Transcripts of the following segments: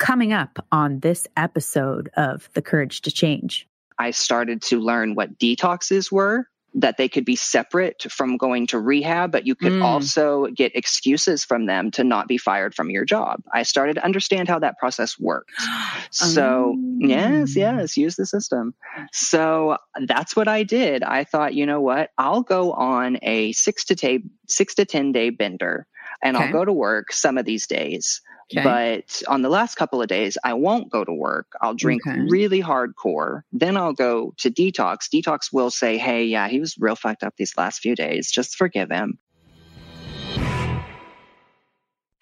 coming up on this episode of The Courage to Change. I started to learn what detoxes were, that they could be separate from going to rehab, but you could mm. also get excuses from them to not be fired from your job. I started to understand how that process worked. So, um. yes, yes, use the system. So that's what I did. I thought, you know what? I'll go on a six to, ta- six to 10 day bender and okay. I'll go to work some of these days. Okay. But on the last couple of days, I won't go to work. I'll drink okay. really hardcore. Then I'll go to detox. Detox will say, hey, yeah, he was real fucked up these last few days. Just forgive him.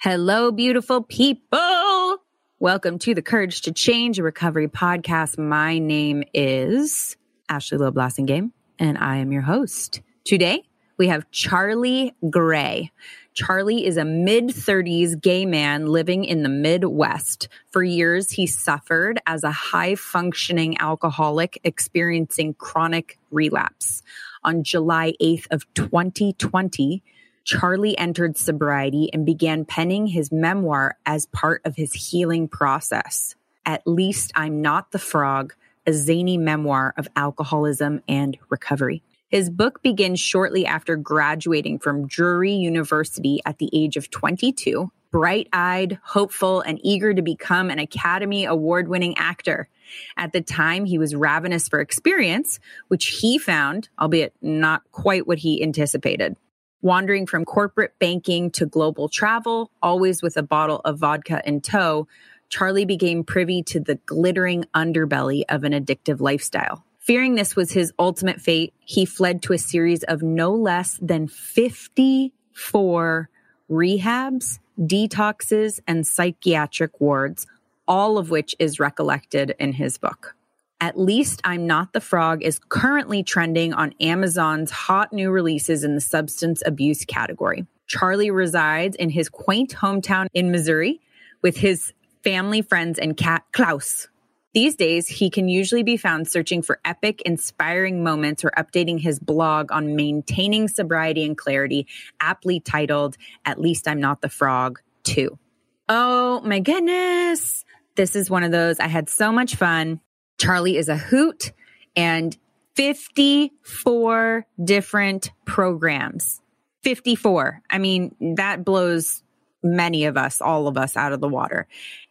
Hello, beautiful people. Welcome to the Courage to Change a Recovery podcast. My name is Ashley Loeb Blassingame, and I am your host. Today, we have Charlie Gray. Charlie is a mid 30s gay man living in the Midwest. For years, he suffered as a high functioning alcoholic experiencing chronic relapse. On July 8th of 2020, Charlie entered sobriety and began penning his memoir as part of his healing process. At least I'm not the frog, a zany memoir of alcoholism and recovery. His book begins shortly after graduating from Drury University at the age of 22, bright eyed, hopeful, and eager to become an Academy Award winning actor. At the time, he was ravenous for experience, which he found, albeit not quite what he anticipated. Wandering from corporate banking to global travel, always with a bottle of vodka in tow, Charlie became privy to the glittering underbelly of an addictive lifestyle. Fearing this was his ultimate fate, he fled to a series of no less than 54 rehabs, detoxes, and psychiatric wards, all of which is recollected in his book. At least I'm Not the Frog is currently trending on Amazon's hot new releases in the substance abuse category. Charlie resides in his quaint hometown in Missouri with his family, friends, and cat Klaus, these days, he can usually be found searching for epic, inspiring moments or updating his blog on maintaining sobriety and clarity, aptly titled, At Least I'm Not the Frog 2. Oh my goodness. This is one of those. I had so much fun. Charlie is a hoot and 54 different programs. 54. I mean, that blows many of us, all of us out of the water.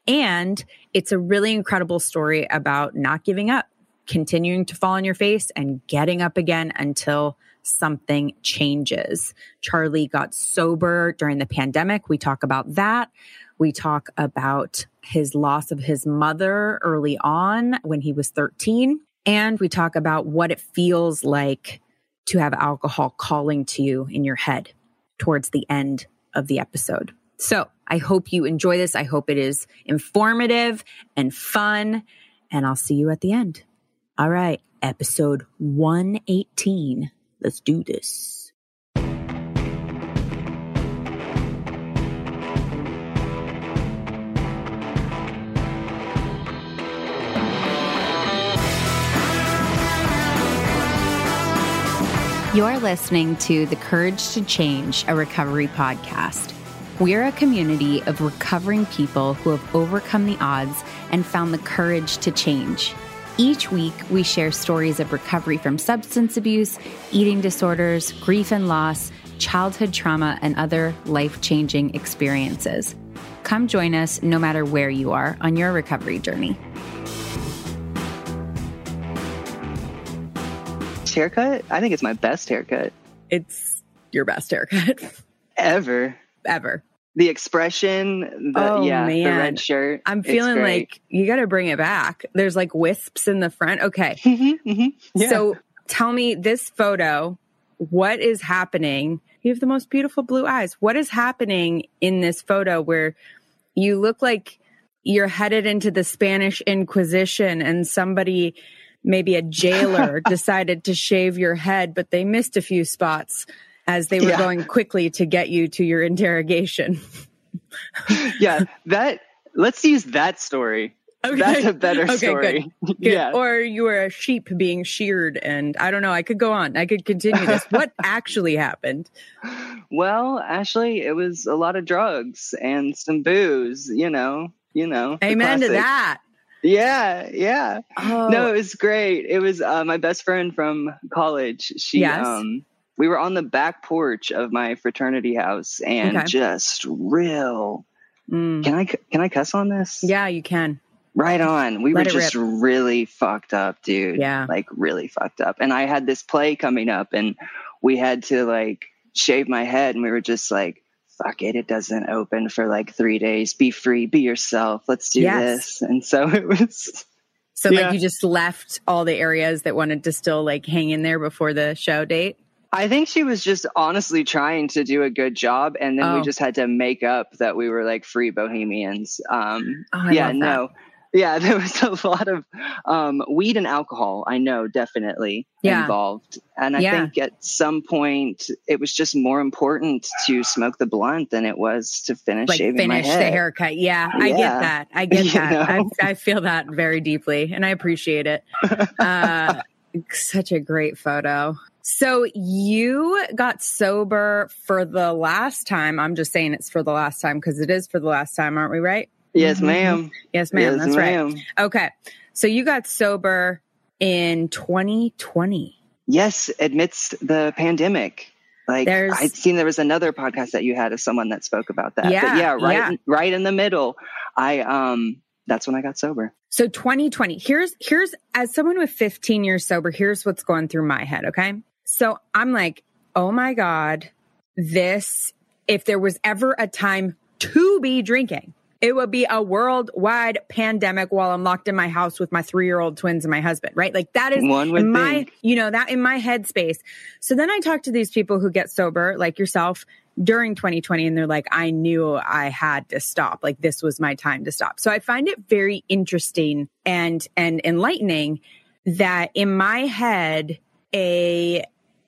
And it's a really incredible story about not giving up, continuing to fall on your face and getting up again until something changes. Charlie got sober during the pandemic. We talk about that. We talk about his loss of his mother early on when he was 13. And we talk about what it feels like to have alcohol calling to you in your head towards the end of the episode. So I hope you enjoy this. I hope it is informative and fun. And I'll see you at the end. All right, episode 118. Let's do this. You're listening to The Courage to Change, a recovery podcast. We're a community of recovering people who have overcome the odds and found the courage to change. Each week, we share stories of recovery from substance abuse, eating disorders, grief and loss, childhood trauma, and other life changing experiences. Come join us no matter where you are on your recovery journey. Haircut? I think it's my best haircut. It's your best haircut. Ever ever. The expression, the, oh, yeah, man. the red shirt. I'm feeling like you got to bring it back. There's like wisps in the front. Okay. Mm-hmm, mm-hmm. Yeah. So tell me this photo, what is happening? You have the most beautiful blue eyes. What is happening in this photo where you look like you're headed into the Spanish Inquisition and somebody, maybe a jailer, decided to shave your head, but they missed a few spots as they were yeah. going quickly to get you to your interrogation. yeah, that let's use that story. Okay. That's a better okay, story. Good. Good. Yeah. Or you were a sheep being sheared and I don't know, I could go on. I could continue this. what actually happened? Well, Ashley, it was a lot of drugs and some booze, you know. you know. Amen to that. Yeah, yeah. Oh. No, it was great. It was uh, my best friend from college. She yes. um we were on the back porch of my fraternity house and okay. just real mm. Can I can I cuss on this? Yeah, you can. Right on. We Let were just rip. really fucked up, dude. Yeah. Like really fucked up. And I had this play coming up and we had to like shave my head and we were just like fuck it, it doesn't open for like three days. Be free, be yourself. Let's do yes. this. And so it was. So yeah. like you just left all the areas that wanted to still like hang in there before the show date? I think she was just honestly trying to do a good job, and then oh. we just had to make up that we were like free bohemians. Um, oh, yeah, no, yeah, there was a lot of um, weed and alcohol. I know definitely yeah. involved, and I yeah. think at some point it was just more important to smoke the blunt than it was to finish like shaving finish my head. the haircut. Yeah, yeah, I get that. I get that. I, I, feel that very deeply, and I appreciate it. Uh, such a great photo. So you got sober for the last time. I'm just saying it's for the last time because it is for the last time, aren't we? Right? Yes, mm-hmm. ma'am. Yes, ma'am. Yes, That's ma'am. right. Okay. So you got sober in 2020. Yes, amidst the pandemic. Like There's, I'd seen there was another podcast that you had of someone that spoke about that. Yeah, but yeah, right, yeah. right in the middle. I um, that's when I got sober. So 2020. Here's here's as someone with 15 years sober. Here's what's going through my head. Okay, so I'm like, oh my god, this. If there was ever a time to be drinking, it would be a worldwide pandemic while I'm locked in my house with my three year old twins and my husband, right? Like that is my, think. you know, that in my headspace. So then I talk to these people who get sober, like yourself, during 2020, and they're like, I knew I had to stop. Like this was my time to stop. So I find it very interesting and, and enlightening that in my head, a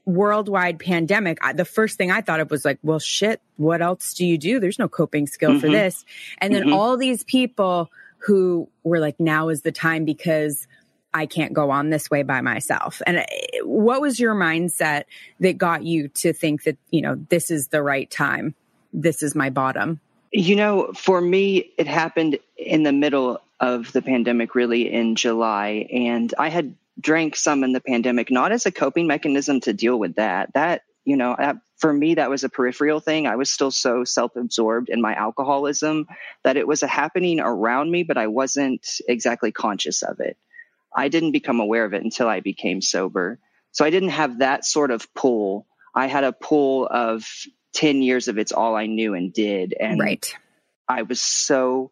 worldwide pandemic, I, the first thing I thought of was like, well, shit, what else do you do? There's no coping skill mm-hmm. for this. And then mm-hmm. all these people who were like, now is the time because I can't go on this way by myself. And uh, what was your mindset that got you to think that, you know, this is the right time? This is my bottom? You know, for me, it happened in the middle of the pandemic, really in July. And I had drank some in the pandemic, not as a coping mechanism to deal with that. That, you know, that, for me, that was a peripheral thing. I was still so self absorbed in my alcoholism that it was a happening around me, but I wasn't exactly conscious of it. I didn't become aware of it until I became sober. So I didn't have that sort of pull. I had a pull of 10 years of it's all I knew and did. And right. I was so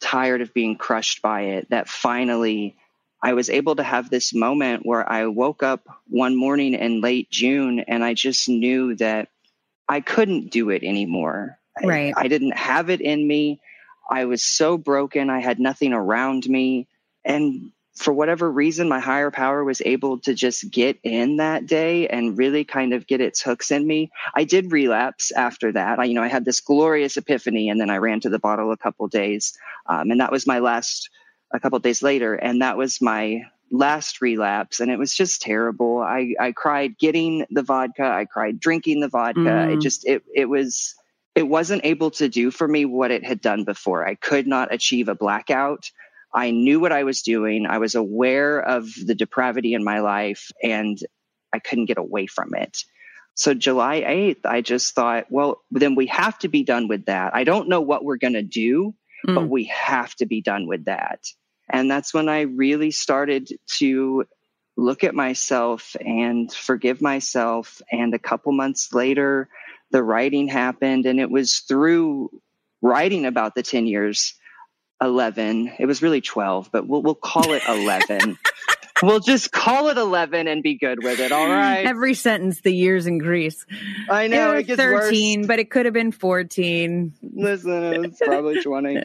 tired of being crushed by it that finally I was able to have this moment where I woke up one morning in late June and I just knew that I couldn't do it anymore. Right. I, I didn't have it in me. I was so broken. I had nothing around me. And for whatever reason, my higher power was able to just get in that day and really kind of get its hooks in me. I did relapse after that. I, you know, I had this glorious epiphany and then I ran to the bottle a couple days. Um, and that was my last a couple days later, and that was my last relapse and it was just terrible. I i cried getting the vodka i cried drinking the vodka. Mm. it just it it was it wasn't able to do for me what it had done before. I could not achieve a blackout. I knew what i was doing. I was aware of the depravity in my life and i couldn't get away from it. So july 8th i just thought well then we have to be done with that. I don't know what we're going to do mm. but we have to be done with that. And that's when I really started to look at myself and forgive myself. And a couple months later, the writing happened. And it was through writing about the 10 years, 11, it was really 12, but we'll, we'll call it 11. we'll just call it 11 and be good with it. All right. Every sentence, the years increase. I know. It, it 13, worse. but it could have been 14. Listen, it's probably 20.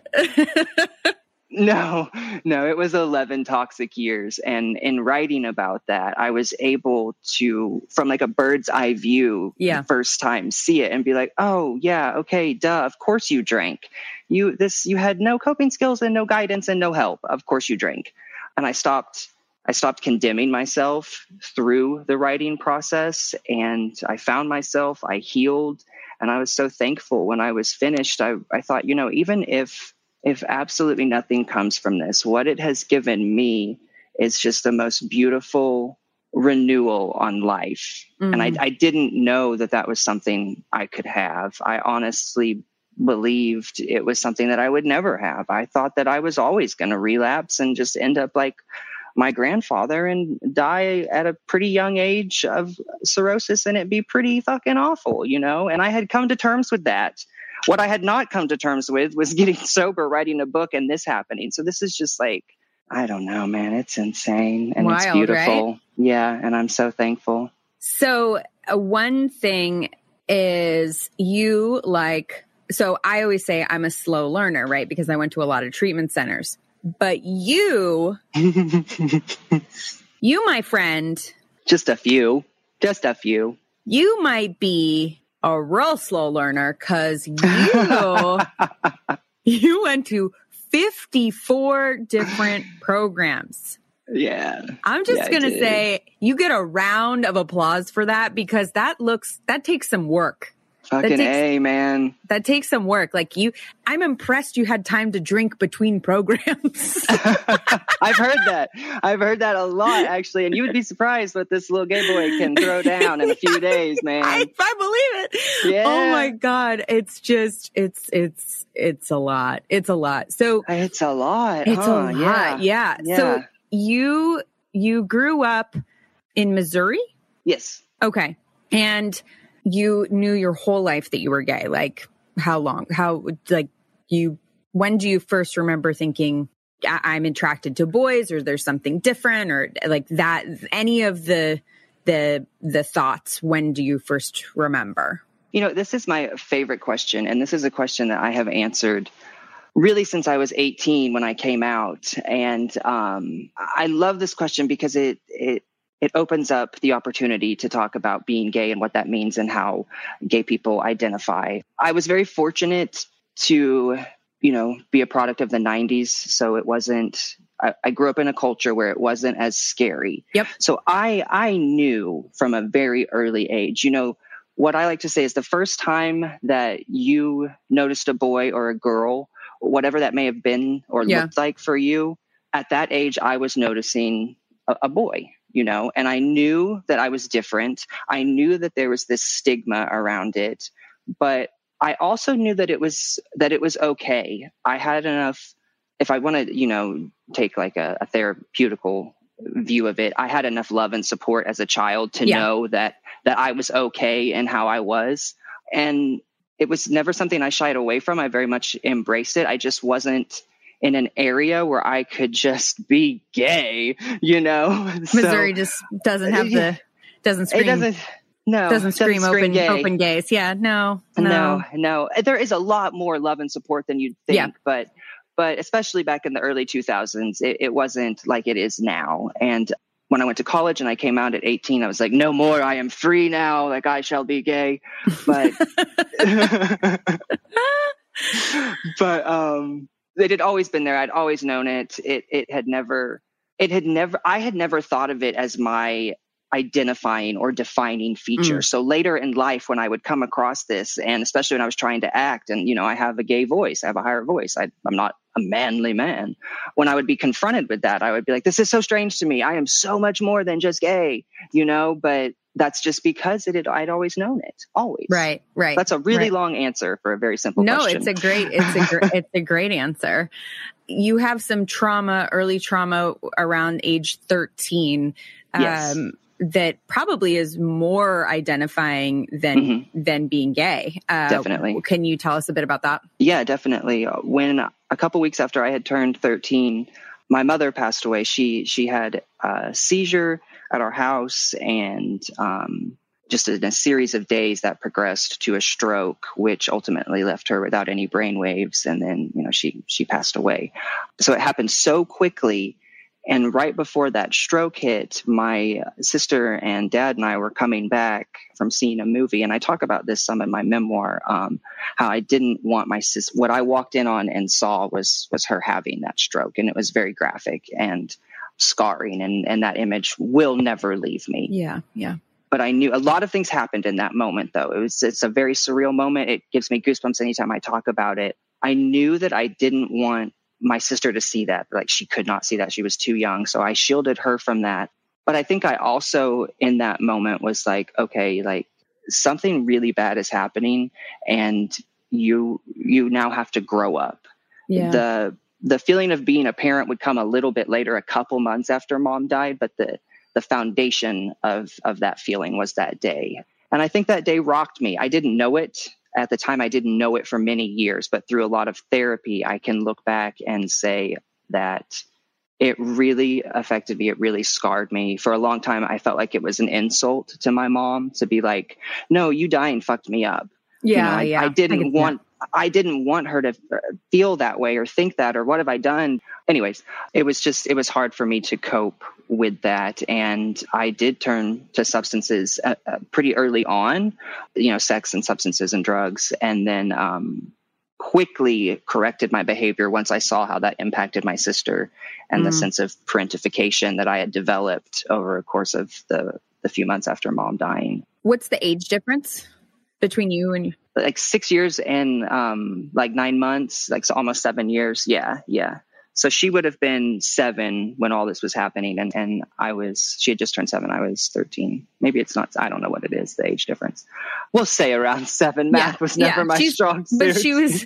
no, no, it was 11 toxic years. And in writing about that, I was able to, from like a bird's eye view, yeah. first time, see it and be like, oh, yeah, okay, duh, of course you drank. You, this, you had no coping skills and no guidance and no help. Of course you drank. And I stopped I stopped condemning myself through the writing process and I found myself, I healed, and I was so thankful when I was finished. I, I thought, you know, even if if absolutely nothing comes from this, what it has given me is just the most beautiful renewal on life. Mm-hmm. And I, I didn't know that that was something I could have. I honestly believed it was something that I would never have. I thought that I was always going to relapse and just end up like my grandfather and die at a pretty young age of cirrhosis and it'd be pretty fucking awful, you know? And I had come to terms with that. What I had not come to terms with was getting sober, writing a book, and this happening. So this is just like, I don't know, man. It's insane and Wild, it's beautiful. Right? Yeah. And I'm so thankful. So, uh, one thing is you like, so I always say I'm a slow learner, right? Because I went to a lot of treatment centers. But you, you, my friend, just a few, just a few. You might be a real slow learner because you, you went to 54 different programs. Yeah. I'm just yeah, going to say you get a round of applause for that because that looks, that takes some work. Fucking takes, A, man. That takes some work. Like you, I'm impressed you had time to drink between programs. I've heard that. I've heard that a lot, actually. And you would be surprised what this little gay boy can throw down in a few days, man. I, I believe it. Oh yeah. Oh my God. It's just, it's, it's, it's a lot. It's a lot. So uh, it's a lot. It's huh? a lot. Yeah. yeah. yeah. So you, you grew up in Missouri? Yes. Okay. And you knew your whole life that you were gay. Like how long? How like you? When do you first remember thinking I'm attracted to boys, or there's something different, or like that? Any of the the the thoughts? When do you first remember? You know, this is my favorite question, and this is a question that I have answered really since I was 18 when I came out. And um, I love this question because it it it opens up the opportunity to talk about being gay and what that means and how gay people identify. I was very fortunate to, you know, be a product of the 90s. So it wasn't, I, I grew up in a culture where it wasn't as scary. Yep. So I, I knew from a very early age, you know, what I like to say is the first time that you noticed a boy or a girl, whatever that may have been or yeah. looked like for you, at that age, I was noticing a, a boy you know, and I knew that I was different. I knew that there was this stigma around it, but I also knew that it was that it was okay. I had enough if I want to, you know, take like a, a, therapeutical view of it, I had enough love and support as a child to yeah. know that that I was okay and how I was. And it was never something I shied away from. I very much embraced it. I just wasn't in an area where I could just be gay, you know. Missouri so, just doesn't have the doesn't scream. It doesn't no doesn't scream, doesn't scream open gay. open gays. Yeah, no, no, no, no. There is a lot more love and support than you'd think, yeah. but but especially back in the early 2000s, it, it wasn't like it is now. And when I went to college and I came out at 18, I was like, no more, I am free now, like I shall be gay. But but um it had always been there. I'd always known it. It it had never it had never I had never thought of it as my identifying or defining feature. Mm. So later in life when I would come across this and especially when I was trying to act and you know I have a gay voice, I have a higher voice. I, I'm not a manly man. When I would be confronted with that, I would be like, this is so strange to me. I am so much more than just gay, you know, but that's just because it had, I'd always known it, always. Right, right. That's a really right. long answer for a very simple no, question. it's a great, it's a great, it's a great answer. You have some trauma, early trauma around age 13. Yes. Um, that probably is more identifying than mm-hmm. than being gay. Uh, definitely. Can you tell us a bit about that? Yeah, definitely. When a couple weeks after I had turned 13, my mother passed away. She she had a seizure at our house and um, just in a series of days that progressed to a stroke, which ultimately left her without any brain waves, and then you know she she passed away. So it happened so quickly, and right before that stroke hit, my sister and dad and I were coming back from seeing a movie, and I talk about this some in my memoir. Um, how I didn't want my sis. What I walked in on and saw was was her having that stroke, and it was very graphic and scarring and and that image will never leave me yeah yeah but i knew a lot of things happened in that moment though it was it's a very surreal moment it gives me goosebumps anytime i talk about it I knew that I didn't want my sister to see that. Like she could not see that. She was too young. So I shielded her from that. But I think I also, in that moment, was like, okay, like something really bad is happening and you you now have to grow up. Yeah. The the feeling of being a parent would come a little bit later, a couple months after mom died, but the the foundation of of that feeling was that day. And I think that day rocked me. I didn't know it at the time. I didn't know it for many years, but through a lot of therapy, I can look back and say that it really affected me. It really scarred me. For a long time, I felt like it was an insult to my mom to be like, "No, you dying fucked me up." Yeah, you know, I, yeah. I didn't I want. I didn't want her to feel that way or think that or what have I done? Anyways, it was just, it was hard for me to cope with that. And I did turn to substances uh, uh, pretty early on, you know, sex and substances and drugs. And then, um, quickly corrected my behavior once I saw how that impacted my sister and mm. the sense of parentification that I had developed over a course of the, the few months after mom dying. What's the age difference between you and like six years and um, like nine months, like so almost seven years. Yeah, yeah. So she would have been seven when all this was happening, and and I was she had just turned seven. I was thirteen. Maybe it's not. I don't know what it is. The age difference. We'll say around seven. Math was never yeah. my She's, strong suit. But she was.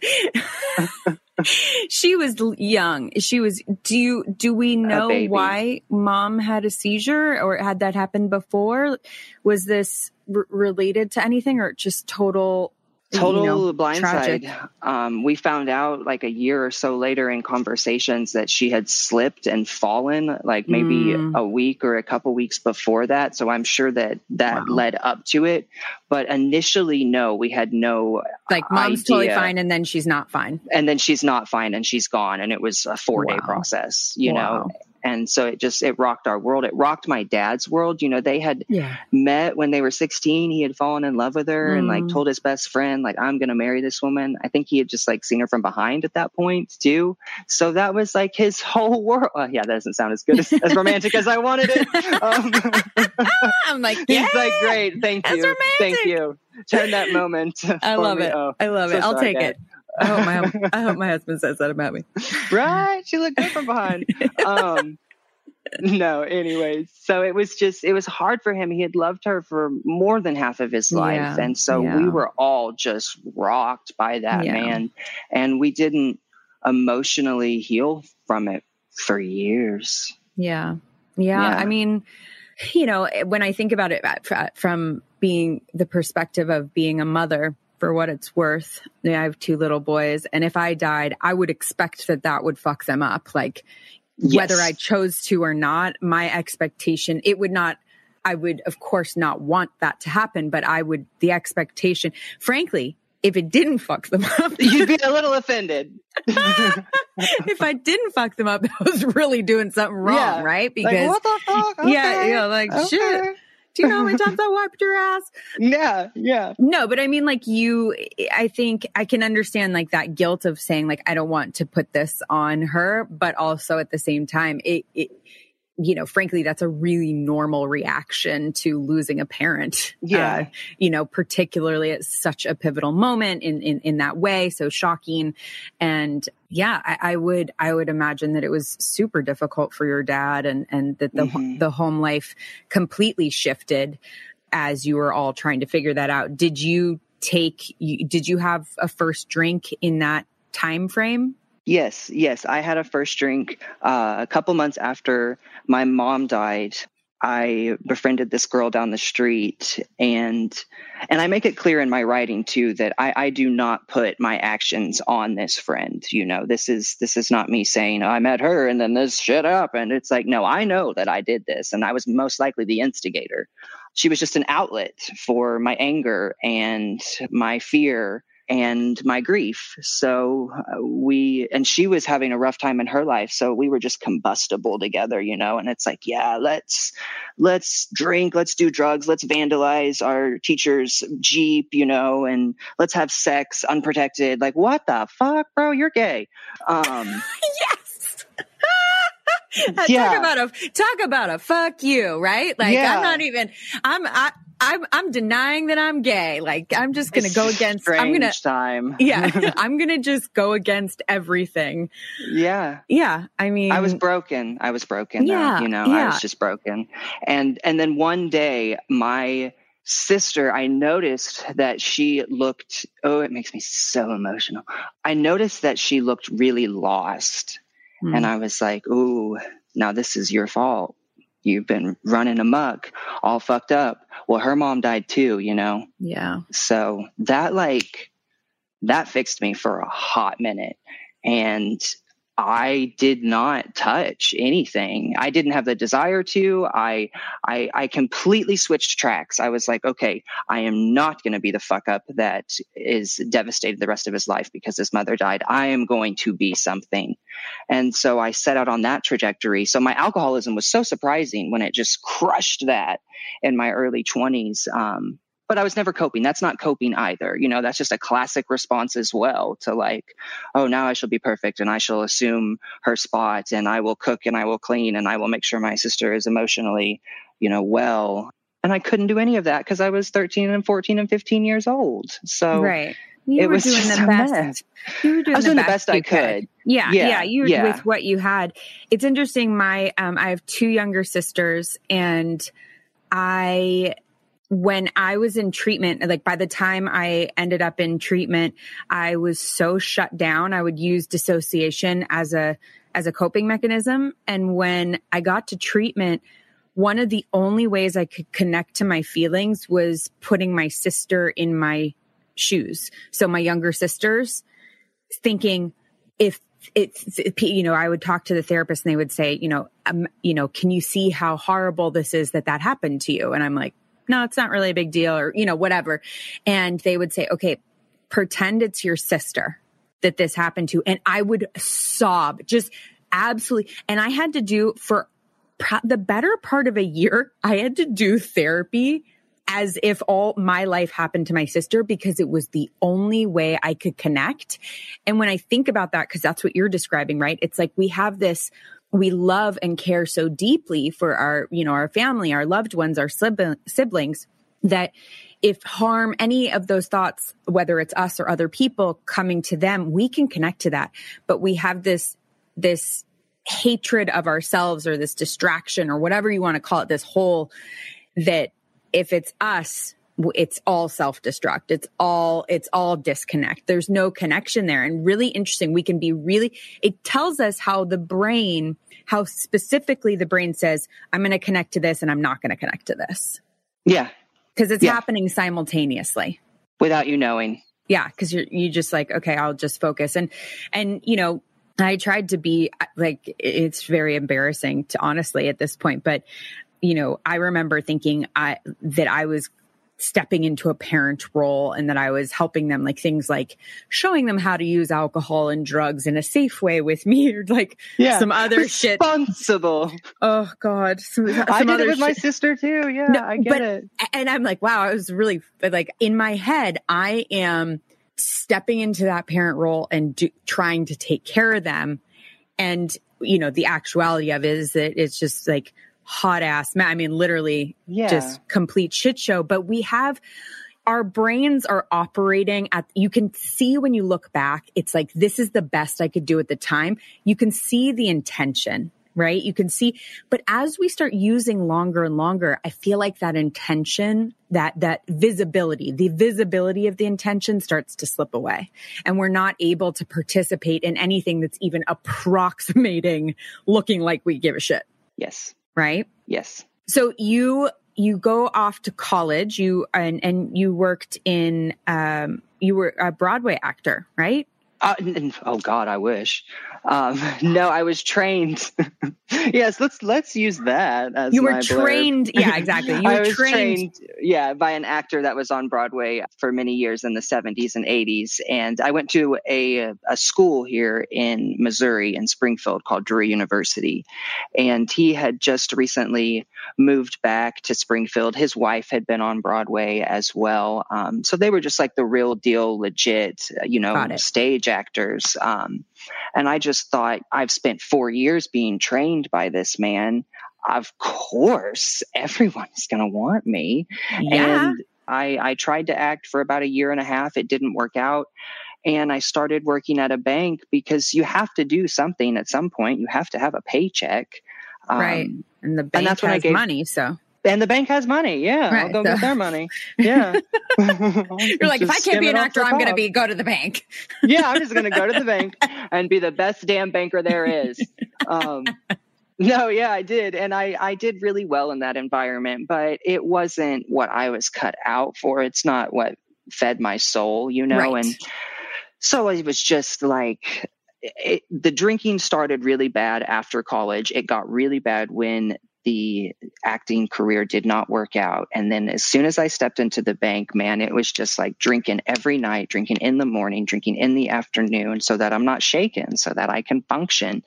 she was young. She was. Do you do we know why mom had a seizure or had that happened before? Was this r- related to anything or just total total you know, blindside um, we found out like a year or so later in conversations that she had slipped and fallen like maybe mm. a week or a couple weeks before that so i'm sure that that wow. led up to it but initially no we had no like mom's idea. totally fine and then she's not fine and then she's not fine and she's gone and it was a four day wow. process you wow. know and so it just it rocked our world it rocked my dad's world you know they had yeah. met when they were 16 he had fallen in love with her mm. and like mm. told his best friend like i'm gonna marry this woman i think he had just like seen her from behind at that point too so that was like his whole world yeah that doesn't sound as good as, as romantic as i wanted it um, i'm like yeah, he's like great thank you romantic. thank you turn that moment i love me. it oh, i love so it i'll sorry, take Dad. it I hope my I hope my husband says that about me. Right? She looked good from behind. Um, no, anyways. So it was just it was hard for him. He had loved her for more than half of his life. Yeah, and so yeah. we were all just rocked by that yeah. man. And we didn't emotionally heal from it for years. Yeah. Yeah. I mean, you know, when I think about it uh, from being the perspective of being a mother, for what it's worth. I have two little boys. And if I died, I would expect that that would fuck them up. Like yes. whether I chose to or not, my expectation, it would not, I would of course not want that to happen, but I would, the expectation, frankly, if it didn't fuck them up, you'd be a little offended. if I didn't fuck them up, I was really doing something wrong, yeah. right? Because like, what the fuck? Okay. Yeah, yeah, like okay. shit do you know how many times I wiped your ass? Yeah, yeah. No, but I mean, like you, I think I can understand like that guilt of saying like I don't want to put this on her, but also at the same time, it, it you know, frankly, that's a really normal reaction to losing a parent. Yeah. Uh, you know, particularly at such a pivotal moment in, in, in that way. So shocking. And yeah, I, I, would, I would imagine that it was super difficult for your dad and, and that the, mm-hmm. the home life completely shifted as you were all trying to figure that out. Did you take, did you have a first drink in that time frame? Yes, yes. I had a first drink uh, a couple months after my mom died. I befriended this girl down the street, and and I make it clear in my writing too that I, I do not put my actions on this friend. You know, this is this is not me saying oh, I met her and then this shit happened. It's like no, I know that I did this, and I was most likely the instigator. She was just an outlet for my anger and my fear and my grief. So uh, we, and she was having a rough time in her life. So we were just combustible together, you know, and it's like, yeah, let's, let's drink, let's do drugs, let's vandalize our teacher's Jeep, you know, and let's have sex unprotected. Like, what the fuck, bro? You're gay. Um, yes. yeah. Talk about a talk about a fuck you, right? Like yeah. I'm not even I'm I I'm I'm denying that I'm gay. Like I'm just gonna go against. strange I'm gonna. time. Yeah, I'm gonna just go against everything. yeah. Yeah, I mean, I was broken. I was broken. Yeah, Yeah, you know, I was just broken. And and then one day, my sister, I noticed that she looked. Oh, it makes me so emotional. I noticed that she looked really lost, Hmm. and I was like, "Ooh, now this is your fault. You've been running amok, all fucked up." Well, her mom died too. You know, yeah, so that like that fixed me for a hot minute. And I did not touch anything. I didn't have the desire to. I I I completely switched tracks. I was like, okay, I am not going to be the fuck up that is devastated the rest of his life because his mother died. I am going to be something. And so I set out on that trajectory. So my alcoholism was so surprising when it just crushed that in my early 20s. Um, but I was never coping. That's not coping either. You know, that's just a classic response as well to like, oh, now I shall be perfect and I shall assume her spot and I will cook and I will clean and I will make sure my sister is emotionally, you know, well. And I couldn't do any of that because I was 13 and 14 and 15 years old. So right. You it were was doing just the best. mess. You were doing I was the doing the best best I you could. Yeah, yeah, Yeah, you yeah. with what you had. It's interesting. My um, I have two younger sisters, and I when I was in treatment, like by the time I ended up in treatment, I was so shut down. I would use dissociation as a as a coping mechanism, and when I got to treatment. One of the only ways I could connect to my feelings was putting my sister in my shoes. So my younger sisters thinking if it's you know i would talk to the therapist and they would say you know um, you know can you see how horrible this is that that happened to you and i'm like no it's not really a big deal or you know whatever and they would say okay pretend it's your sister that this happened to and i would sob just absolutely and i had to do for pro- the better part of a year i had to do therapy as if all my life happened to my sister because it was the only way I could connect. And when I think about that, because that's what you're describing, right? It's like we have this, we love and care so deeply for our, you know, our family, our loved ones, our siblings that if harm, any of those thoughts, whether it's us or other people coming to them, we can connect to that. But we have this, this hatred of ourselves or this distraction or whatever you want to call it, this whole that if it's us it's all self-destruct it's all it's all disconnect there's no connection there and really interesting we can be really it tells us how the brain how specifically the brain says i'm going to connect to this and i'm not going to connect to this Yeah. because it's Yeah. happening simultaneously Without you knowing. yeah because you're you just like okay i'll just focus and and you know i tried to be like it's very embarrassing to honestly at this point but you know i remember thinking i that i was stepping into a parent role and that i was helping them like things like showing them how to use alcohol and drugs in a safe way with me or like Yeah. some other shit Responsible. oh god some, some I did it with my sister too. Yeah, No, I get but- it. and I'm like, wow, I was really like in my head, I am stepping into that parent role and do, trying to take care of them. And, you know, the actuality of it is that it's just like hot ass, ma- I mean, literally Yeah. just complete shit show. But we have, our brains are operating at, you can see when you look back, it's like, this is the best I could do at the time. You can see the intention, right? You can see, but as we start using longer and longer, I feel like that intention, that, that visibility, the visibility of the intention starts to slip away. And we're not able to participate in anything that's even approximating looking like we give a shit, yes. Right? Yes. So you you go off to college, you and and you worked in um you were a Broadway actor, right? Uh, oh God, I wish. Um, no, I was trained. yes, let's let's use that as You were my blurb. trained, yeah, exactly. You I were was trained, yeah, by an actor that was on Broadway for many years in the 70s and 80s. And I went to a, a school here in Missouri, in Springfield, called Drury University. And he had just recently moved back to Springfield. His wife had been on Broadway as well. Um, so they were just like the real deal, legit, uh, you know, stage actors. Um, And I just thought, I've spent four years being trained by this man. Of course, everyone's going to want me. Yeah. And I, I tried to act for about a year and a half. It didn't work out. And I started working at a bank because you have to do something at some point. You have to have a paycheck. right. Um, And the bank that's when I gave- money. So and the bank has money. Yeah. I'll go so- get their money. Yeah. you're like, if I can't be an actor, I'm going to be go to the bank. yeah, I'm just going to go to the bank and be the best damn banker there is. Um, no, yeah, I did. And I, I did really well in that environment, but it wasn't what I was cut out for. It's not what fed my soul, you know? Right. And so it was just like, it, the drinking started really bad after college. It got really bad when the acting career did not work out. And then as soon as I stepped into the bank, man, it was just like drinking every night, drinking in the morning, drinking in the afternoon so that I'm not shaken, so that I can function.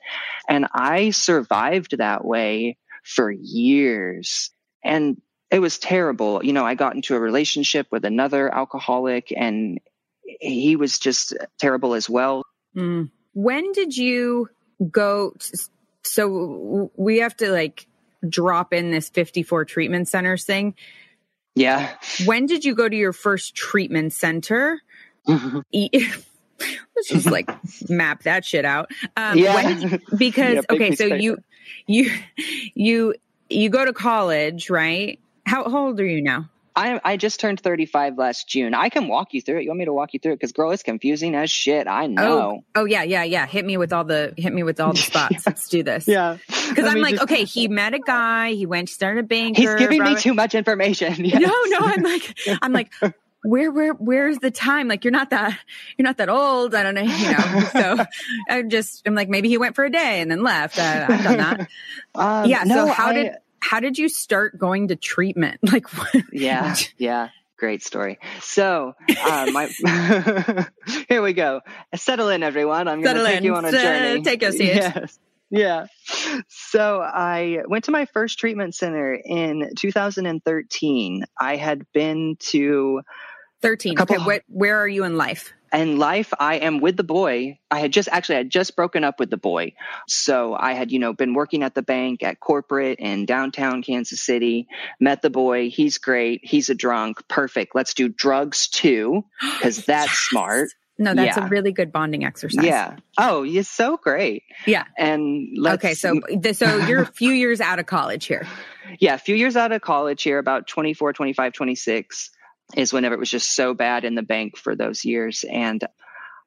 And I survived that way for years. And it was terrible. You know, I got into a relationship with another alcoholic and he was just terrible as well. Mm. When did you go? t- so we have to like drop in this 54 treatment centers thing. Yeah. When did you go to your first treatment center? Let's just like map that shit out. Um, yeah. you- because Yeah, okay, so you you you you go to college, right? How, how old are you now? I, I just turned 35 last June. I can walk you through it. You want me to walk you through it? Because girl, it's confusing as shit. I know. Oh oh, yeah, yeah, yeah. Hit me with all the hit me with all the spots. Let's do this. Yeah. Because I'm like, okay, he met a guy, he went started start a banker. He's giving me too much information. Yes. No, no, I'm like, I'm like, where, where, where's the time? Like, you're not that, you're not that old. I don't know, you know. So I'm just, I'm like, maybe he went for a day and then left. Uh, I've done that. Um, yeah. no, so how I- did, how did you start going to treatment? Like, what? Yeah, yeah. Great story. So, uh, my here we go. Settle in, everyone. I'm going to take in. you on a journey. take your seat. Yes. Yeah. So I went to my first treatment center in 2013. I had been to 13. couple- Okay. What, where are you in life? In life i am with the boy i had just actually i had just broken up with the boy so i had you know been working at the bank at corporate in downtown kansas city met the boy he's great he's a drunk perfect let's do drugs too because that's Yes. smart No, that's Yeah. a really good bonding exercise. yeah oh you're so great Yeah. and let's Okay. So, so you're a few years out of college here. yeah, a few years out of college here, about 24, 25, 26 is whenever it was just so bad in the bank for those years. And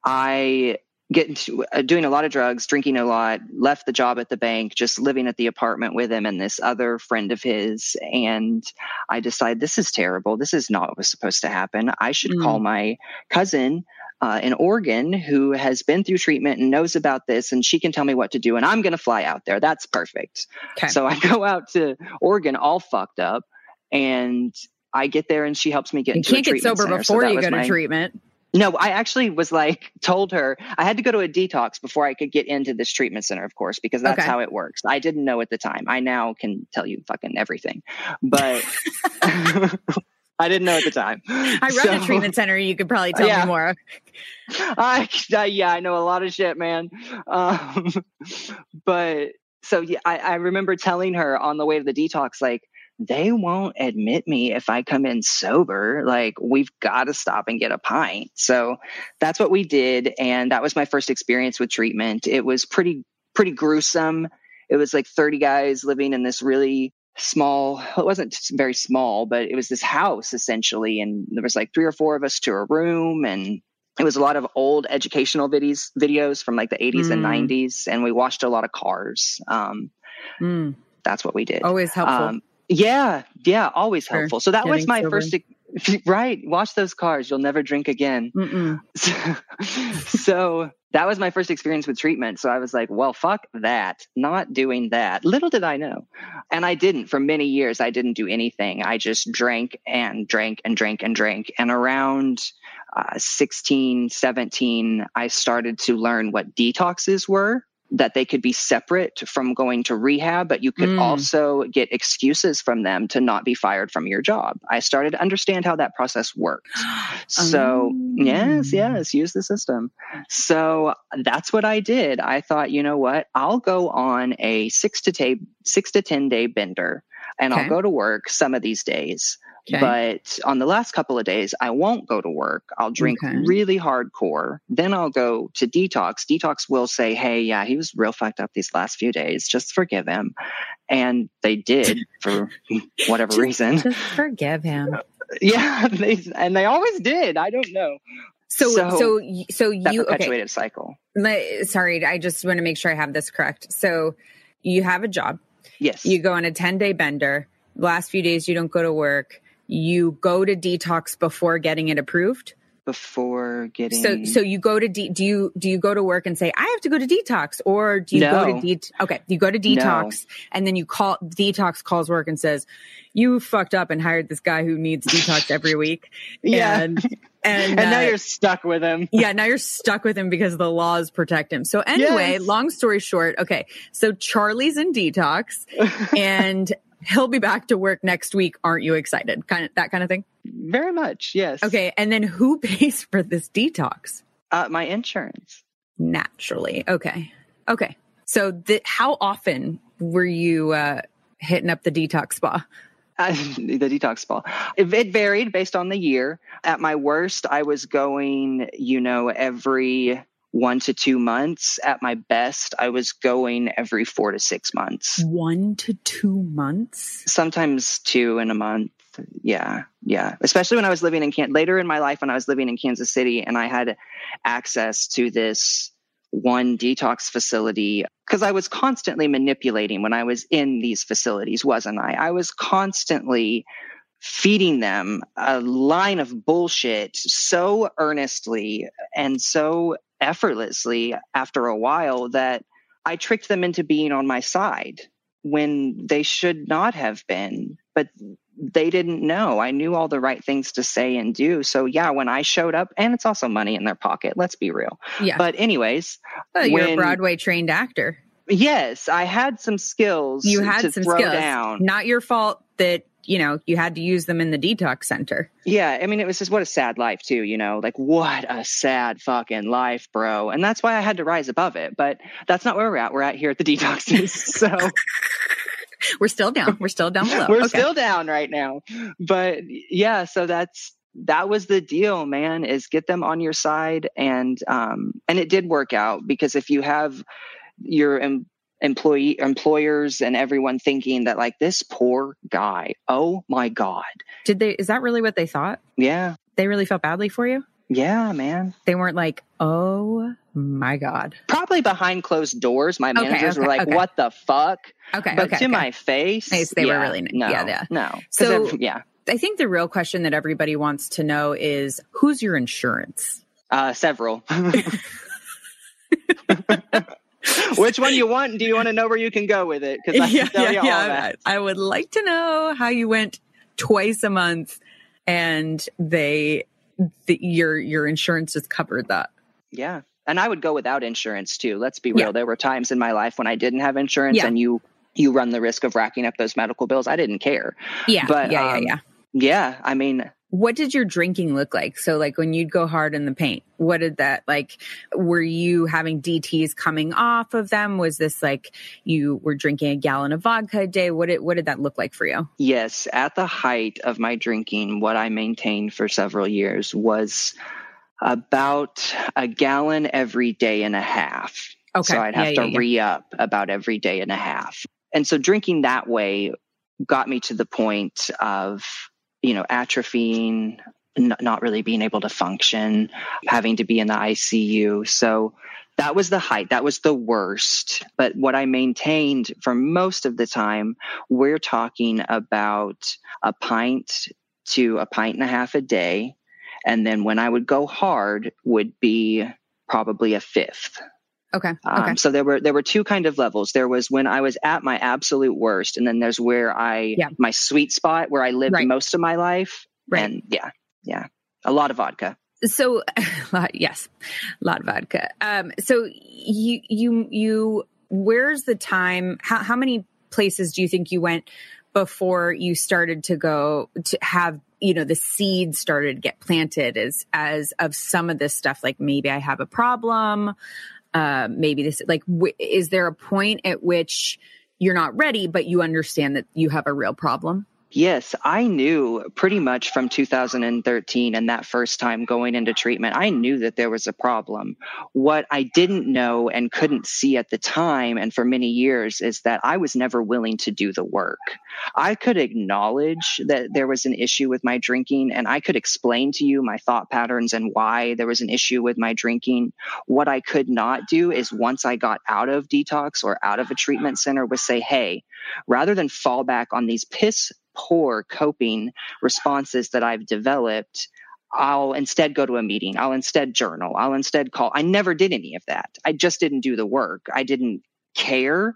I get into uh, doing a lot of drugs, drinking a lot, left the job at the bank, just living at the apartment with him and this other friend of his. And I decide this is terrible. This is not what was supposed to happen. I should Mm. call my cousin uh, in Oregon who has been through treatment and knows about this, and she can tell me what to do. And I'm going to fly out there. That's perfect. Okay. So I go out to Oregon all fucked up, and I get there, and she helps me get you into a can't get treatment sober center. Before that you go to treatment. No, I actually was like told her I had to go to a detox before I could get into this treatment center, of course, because that's Okay. how it works. I didn't know at the time. I now can tell you fucking everything, but I didn't know at the time. I run So- a treatment center. You could probably tell Yeah. me more. I, I- yeah, I know a lot of shit, man. Um, but so yeah, I, I remember telling her on the way to the detox, like, they won't admit me if I come in sober. Like, we've got to stop and get a pint. So that's what we did. And that was my first experience with treatment. It was pretty, pretty gruesome. It was like 30 guys living in this really small, it wasn't very small, but it was this house essentially. And there was like three or four of us to a room and it was a lot of old educational videos videos from like the 80s and Mm. 90s and we watched a lot of cars um, Mm, that's what we did always helpful. um, yeah yeah always helpful so that was my sober. first right watch those cars you'll never drink again Mm-mm. so that was my first experience with treatment. So I was like, well, fuck that. Not doing that. Little did I know. And I didn't. For many years, I didn't do anything. I just drank and drank and drank and drank. And around uh, 16, 17, I started to learn what detoxes were. That they could be separate from going to rehab, but you could Mm. also get excuses from them to not be fired from your job. I started to understand how that process worked. So, yes, Oh. yes, use the system. So that's what I did. I thought, you know what? I'll go on a six to six to 10 day bender and Okay. I'll go to work some of these days. Okay. But on the last couple of days, I won't go to work. I'll drink Okay. really hardcore. Then I'll go to detox. Detox will say, hey, yeah, he was real fucked up these last few days. Just forgive him. And they did for whatever Just- reason. Just forgive him. Yeah, they, and they always did. I don't know. So, so, So- so, That you okay? perpetuated cycle. My, sorry, I just want to make sure I have this correct. So, you have a job. Yes. You go on a ten day bender. Last few days, you don't go to work. You go to detox before getting it approved. before getting. So, so you go to de- do you do you go to work and say I have to go to detox, or do you go to det? Okay, you go to detox, and then you call detox calls work and says you fucked up and hired this guy who needs detox every week. yeah. and And, and, now uh, you're stuck with him. yeah, now you're stuck with him because the laws protect him. So anyway, Yes. long story short, okay, so Charlie's in detox and he'll be back to work next week. Aren't you excited? Kind of that kind of thing. Very much. Yes. Okay, and then who pays for this detox? Uh, my insurance. Naturally. Okay. Okay. So the, how often were you uh, hitting up the detox spa? Uh, the detox spa. It, it varied based on the year. At my worst, I was going, you know, every one to two months. At my best, I was going every four to six months. One to two months. Sometimes two in a month. Yeah, yeah. Especially when I was living in Can later in my life when I was living in Kansas City and I had access to this one detox facility because I was constantly manipulating when I was in these facilities, wasn't I? I was constantly feeding them a line of bullshit so earnestly and so effortlessly after a while that I tricked them into being on my side when they should not have been. But they didn't know. I knew all the right things to say and do. So yeah, when I showed up, and it's also money in their pocket. Let's be real. Yeah. But anyways, Well, you're a Broadway trained actor. yes, I had some skills. You had to some throw skills. down. Not your fault that, you know, you had to use them in the detox center. Yeah, I mean, it was just what a sad life too. You know, like what a sad fucking life, bro. And that's why I had to rise above it. But that's not where we're at. We're at here at the detoxes. So. We're still down. We're still down below. We're Okay. still down right now. But yeah, so that's that was the deal, man, is get them on your side and um and it did work out because if you have your em- employee employers and everyone thinking that like this poor guy, oh my god. Did they is that really what they thought? Yeah. They really felt badly for you? Yeah, man. They weren't like, "Oh my god." Probably behind closed doors, my Okay, managers were like, okay. "What the fuck?" Okay, But okay. to okay. my face, Face, they were yeah, really- no, yeah, yeah. no. So- of- yeah, I think the real question that everybody wants to know is who's your insurance? Uh, several. Which one you want? Do you want to know where you can go with it? Because I can tell you all that. I would like to know how you went twice a month and they the, your your insurance has covered that. Yeah. And I would go without insurance too. Let's be real. Yeah. There were times in my life when I didn't have insurance Yeah. and you you run the risk of racking up those medical bills. I didn't care. Yeah. But, yeah, um, yeah, yeah. Yeah. I mean, What did your drinking look like? So like when you'd go hard in the paint, what did that like were you having DTs coming off of them? Was this like you were drinking a gallon of vodka a day? What did what did that look like for you? yes, at the height of my drinking, what I maintained for several years was about a gallon every day and a half. Okay. So I'd have Yeah, to yeah, yeah. re up about every day and a half. And so drinking that way got me to the point of, you know, atrophying, n- not really being able to function, having to be in the ICU. So that was the height. That was the worst. But what I maintained for most of the time, we're talking about a pint to a pint and a half a day. And then when I would go hard would be probably a fifth. Okay. Um, Okay. So there were there were two kind of levels. There was when I was at my absolute worst, and then there's where I Yeah. my sweet spot where I lived Right. most of my life. Right. And yeah, yeah, a lot of vodka. So, yes, a lot of vodka. Um, so you, you, you, where's the time? How, how many places do you think you went before you started to go to have you know the seed started to get planted as as of some of this stuff like maybe i have a problem uh maybe this like w- is there a point at which you're not ready but you understand that you have a real problem Yes, I knew pretty much from 2013 and that first time going into treatment, I knew that there was a problem. What I didn't know and couldn't see at the time and for many years is that I was never willing to do the work. I could acknowledge that there was an issue with my drinking and I could explain to you my thought patterns and why there was an issue with my drinking. What I could not do is once I got out of detox or out of a treatment center was say, hey, rather than fall back on these piss poor coping responses that I've developed, I'll instead go to a meeting. I'll instead journal. I'll instead call. I never did any of that. I just didn't do the work. I didn't care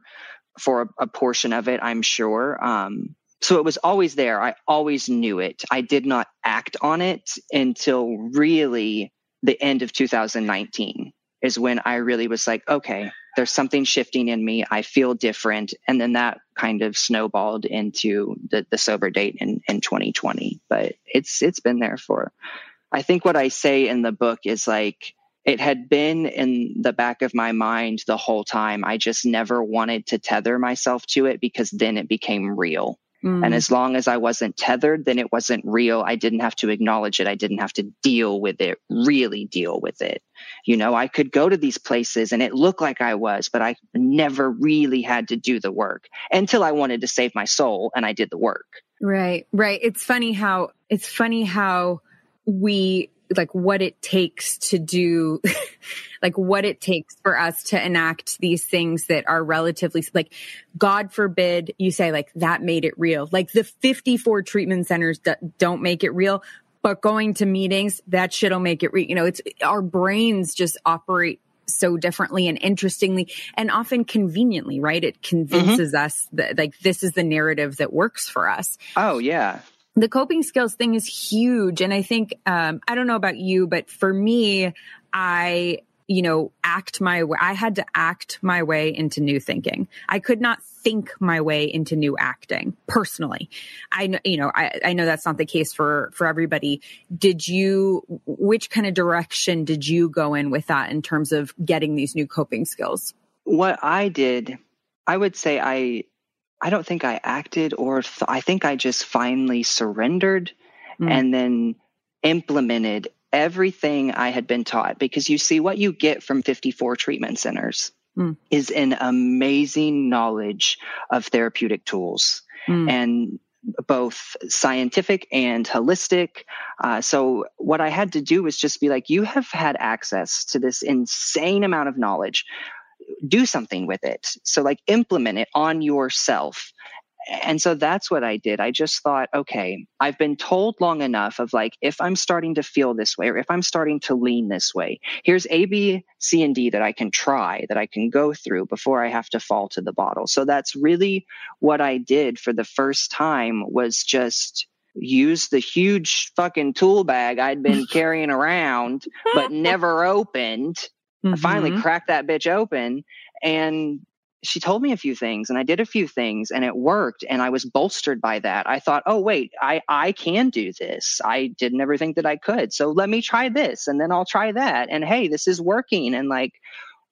for a, a portion of it, I'm sure. Um, so it was always there. I always knew it. I did not act on it until really the end of 2019 is when I really was like, okay, there's something shifting in me. I feel different. And then that kind of snowballed into the, the sober date in, in 2020. But it's it's been there for I think what I say in the book is like it had been in the back of my mind the whole time. I just never wanted to tether myself to it because then it became real. Mm. And as long as I wasn't tethered, then it wasn't real. I didn't have to acknowledge it. I didn't have to deal with it, really deal with it. You know, I could go to these places and it looked like I was, but I never really had to do the work until I wanted to save my soul and I did the work. Right, right. It's funny how, it's funny how we like what it takes to do like what it takes for us to enact these things that are relatively like god forbid you say like that made it real. Like the 54 treatment centers don't make it real but going to meetings that shit'll make it real you know it's our brains just operate so differently and interestingly and often conveniently right? It convinces mm-hmm. us that like this is the narrative that works for us. Oh yeah the coping skills thing is huge. And I think, um, I don't know about you, but for me, I, you know, act my way. I had to act my way into new thinking. I could not think my way into new acting personally. I know, you know, I, I know that's not the case for, for everybody. Did you, which kind of direction did you go in with that in terms of getting these new coping skills? What I did, I would say I, I don't think I acted or th- I think I just finally surrendered mm. and then implemented everything I had been taught. Because you see, what you get from 54 treatment centers mm. is an amazing knowledge of therapeutic tools mm. and both scientific and holistic. Uh, so, what I had to do was just be like, you have had access to this insane amount of knowledge do something with it. So, like, implement it on yourself. And so that's what I did. I just thought, okay, I've been told long enough of like, if I'm starting to feel this way or if I'm starting to lean this way, here's A, B, C, and D that I can try, that I can go through before I have to fall to the bottle. So that's really what I did for the first time was just use the huge fucking tool bag I'd been carrying around, but never opened Mm-hmm. I finally mm-hmm. cracked that bitch open and she told me a few things and I did a few things and it worked and I was bolstered by that. I thought, "Oh wait, I I can do this. I did never think that I could. So let me try this and then I'll try that. And hey, this is working." And like,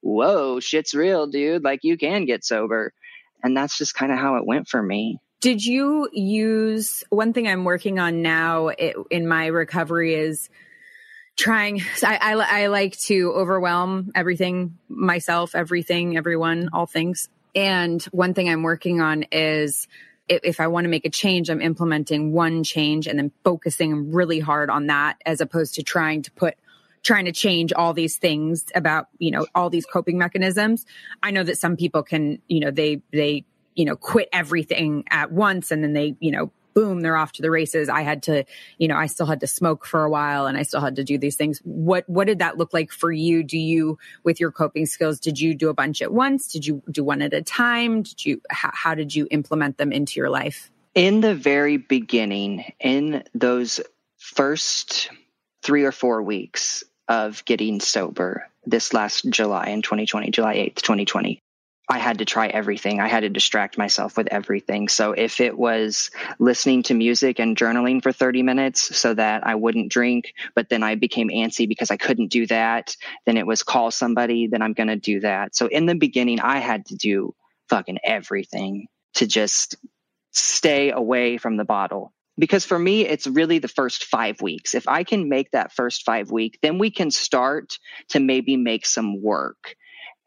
"Whoa, shit's real, dude. Like you can get sober." And that's just kind of how it went for me. Did you use one thing I'm working on now in my recovery is trying I, I, I like to overwhelm everything myself everything everyone all things. And one thing i'm working on is if, if i want to make a change i'm implementing one change and then focusing really hard on that as opposed to trying to put trying to change all these things about you know all these coping mechanisms. I know that some people can you know they they you know quit everything at once and then they you know boom, they're off to the races. I had to, you know, I still had to smoke for a while and I still had to do these things. What, what did that look like for you? Do you, with your coping skills, did you do a bunch at once? Did you do one at a time? Did you, how, how did you implement them into your life? In the very beginning, in those first three or four weeks of getting sober this last July in 2020, July 8th, 2020. I had to try everything. I had to distract myself with everything. So if it was listening to music and journaling for 30 minutes so that I wouldn't drink, but then I became antsy because I couldn't do that, then it was call somebody, then I'm going to do that. So in the beginning, I had to do fucking everything to just stay away from the bottle. Because for me, it's really the first five weeks. If I can make that first five week, then we can start to maybe make some work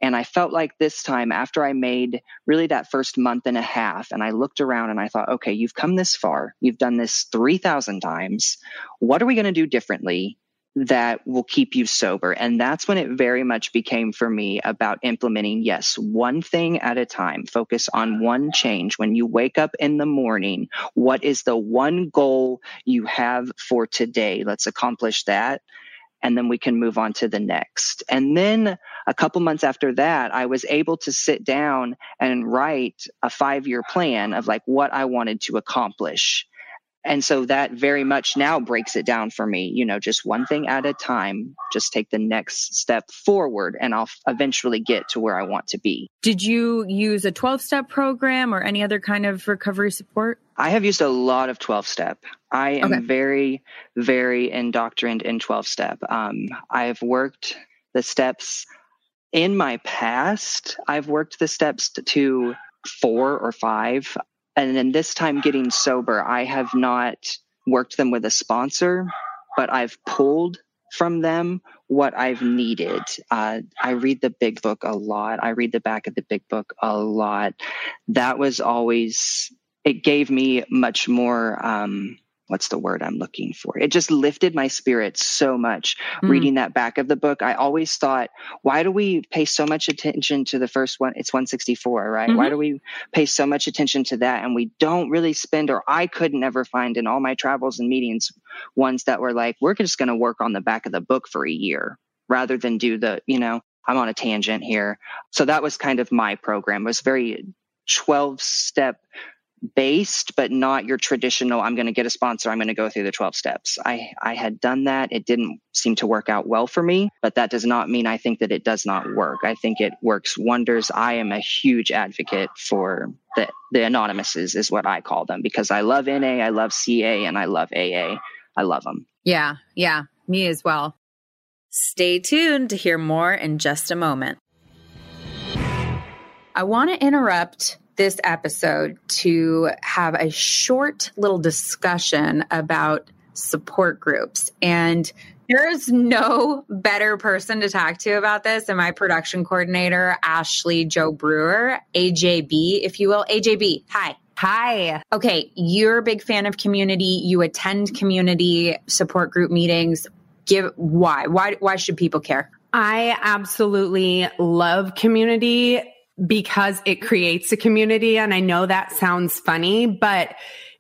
and I felt like this time, after I made really that first month and a half, and I looked around and I thought, okay, you've come this far. You've done this 3,000 times. What are we going to do differently that will keep you sober? And that's when it very much became for me about implementing, yes, one thing at a time. Focus on one change. When you wake up in the morning, what is the one goal you have for today? Let's accomplish that and then we can move on to the next. And then a couple months after that, I was able to sit down and write a five year plan of like what I wanted to accomplish. And so that very much now breaks it down for me, you know, just one thing at a time, just take the next step forward and I'll eventually get to where I want to be. Did you use a 12 step program or any other kind of recovery support? I have used a lot of 12 step. I am okay. very, very indoctrined in 12 step. Um, I've worked the steps in my past. I've worked the steps to, four or five and then this time getting sober, I have not worked them with a sponsor, but I've pulled from them what I've needed. Uh, I read the big book a lot. I read the back of the big book a lot. That was always, it gave me much more, um, what's the word I'm looking for? It just lifted my spirits so much mm. reading that back of the book. I always thought, why do we pay so much attention to the first one? It's 164, right? Mm-hmm. Why do we pay so much attention to that? And we don't really spend, or I could never find in all my travels and meetings, ones that were like, we're just going to work on the back of the book for a year rather than do the, you know, I'm on a tangent here. So that was kind of my program. It was very 12 step based, but not your traditional, I'm going to get a sponsor, I'm going to go through the 12 steps. I, I had done that. It didn't seem to work out well for me, but that does not mean I think that it does not work. I think it works wonders. I am a huge advocate for the, the anonymouses is what I call them because I love NA, I love CA, and I love AA. I love them. Yeah. Yeah. Me as well. Stay tuned to hear more in just a moment. I want to interrupt this episode to have a short little discussion about support groups. And there is no better person to talk to about this than my production coordinator, Ashley Joe Brewer, AJB, if you will. AJB, hi. Hi. Okay, you're a big fan of community. You attend community support group meetings. Give why? Why why should people care? I absolutely love community because it creates a community. And I know that sounds funny, but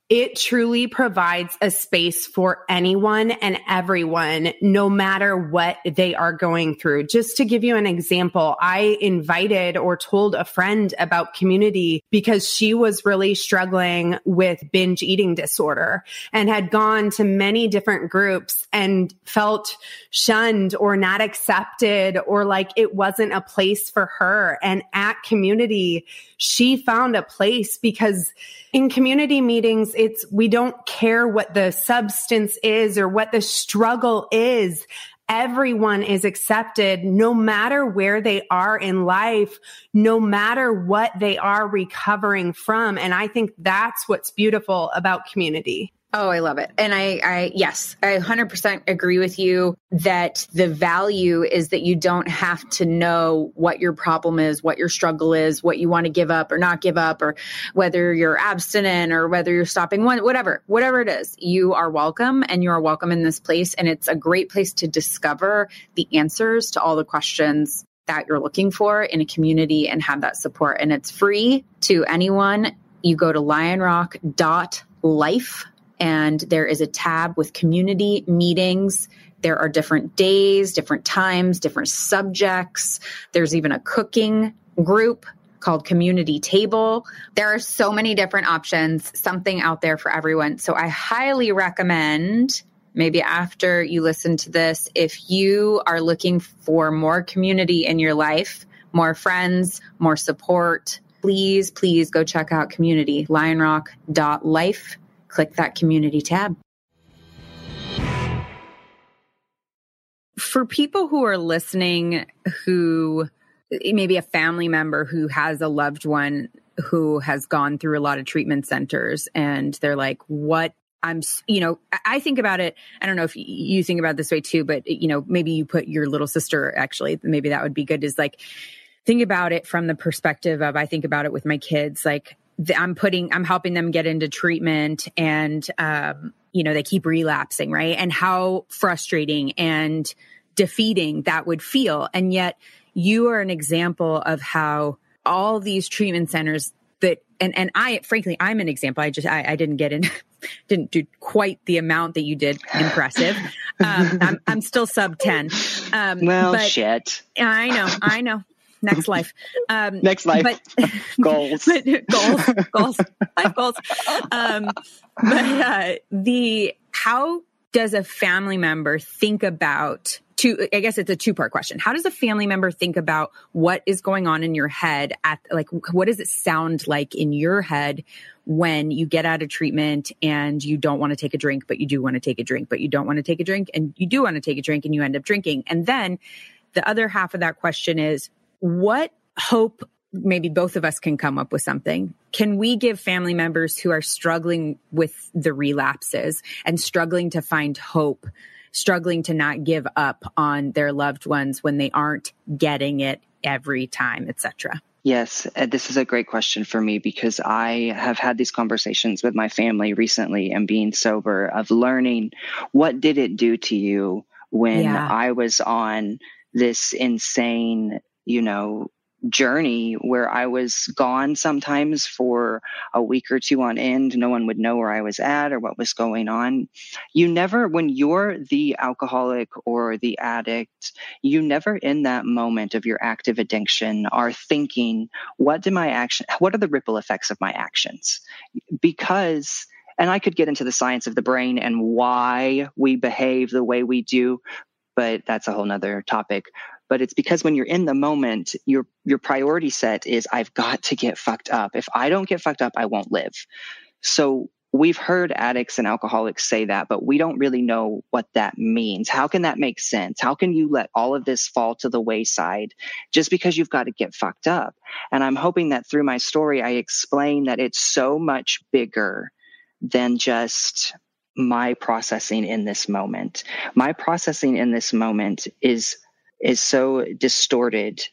it truly provides a space for anyone and everyone, no matter what they are going through. Just to give you an example, I invited or told a friend about community because she was really struggling with binge eating disorder and had gone to many different groups and felt shunned or not accepted or like it wasn't a place for her. And at community, she found a place because in community meetings, it's we don't care what the substance is or what the struggle is. Everyone is accepted no matter where they are in life, no matter what they are recovering from. And I think that's what's beautiful about community. Oh, I love it. And I, I, yes, I 100% agree with you that the value is that you don't have to know what your problem is, what your struggle is, what you want to give up or not give up, or whether you're abstinent or whether you're stopping one, whatever, whatever it is, you are welcome and you are welcome in this place. And it's a great place to discover the answers to all the questions that you're looking for in a community and have that support. And it's free to anyone. You go to lionrock.life and there is a tab with community meetings. There are different days, different times, different subjects. There's even a cooking group called Community Table. There are so many different options, something out there for everyone. So I highly recommend maybe after you listen to this, if you are looking for more community in your life, more friends, more support, please, please go check out community, lionrock.life. Click that community tab. For people who are listening who maybe a family member who has a loved one who has gone through a lot of treatment centers and they're like, what I'm, you know, I think about it. I don't know if you think about this way too, but you know, maybe you put your little sister actually, maybe that would be good is like, think about it from the perspective of, I think about it with my kids, like I'm putting, I'm helping them get into treatment and, um, you know, they keep relapsing, right? And how frustrating and defeating that would feel. And yet you are an example of how all these treatment centers that and and I frankly I'm an example. I just I, I didn't get in didn't do quite the amount that you did. Impressive. Um, I'm I'm still sub ten. Um, well, but shit. I know. I know. Next life. Um, Next life. But, goals. But, goals. Goals. life goals. Um, but uh, the how does a family member think about two i guess it's a two part question how does a family member think about what is going on in your head at like what does it sound like in your head when you get out of treatment and you don't want to take a drink but you do want to take a drink but you don't want to take a drink and you do want to take a drink and you end up drinking and then the other half of that question is what hope maybe both of us can come up with something. Can we give family members who are struggling with the relapses and struggling to find hope, struggling to not give up on their loved ones when they aren't getting it every time, etc.? Yes, this is a great question for me because I have had these conversations with my family recently and being sober of learning what did it do to you when yeah. I was on this insane, you know, journey where I was gone sometimes for a week or two on end. No one would know where I was at or what was going on. You never, when you're the alcoholic or the addict, you never in that moment of your active addiction are thinking, what do my action, what are the ripple effects of my actions? Because and I could get into the science of the brain and why we behave the way we do, but that's a whole nother topic but it's because when you're in the moment your your priority set is i've got to get fucked up. If i don't get fucked up i won't live. So we've heard addicts and alcoholics say that but we don't really know what that means. How can that make sense? How can you let all of this fall to the wayside just because you've got to get fucked up? And i'm hoping that through my story i explain that it's so much bigger than just my processing in this moment. My processing in this moment is is so distorted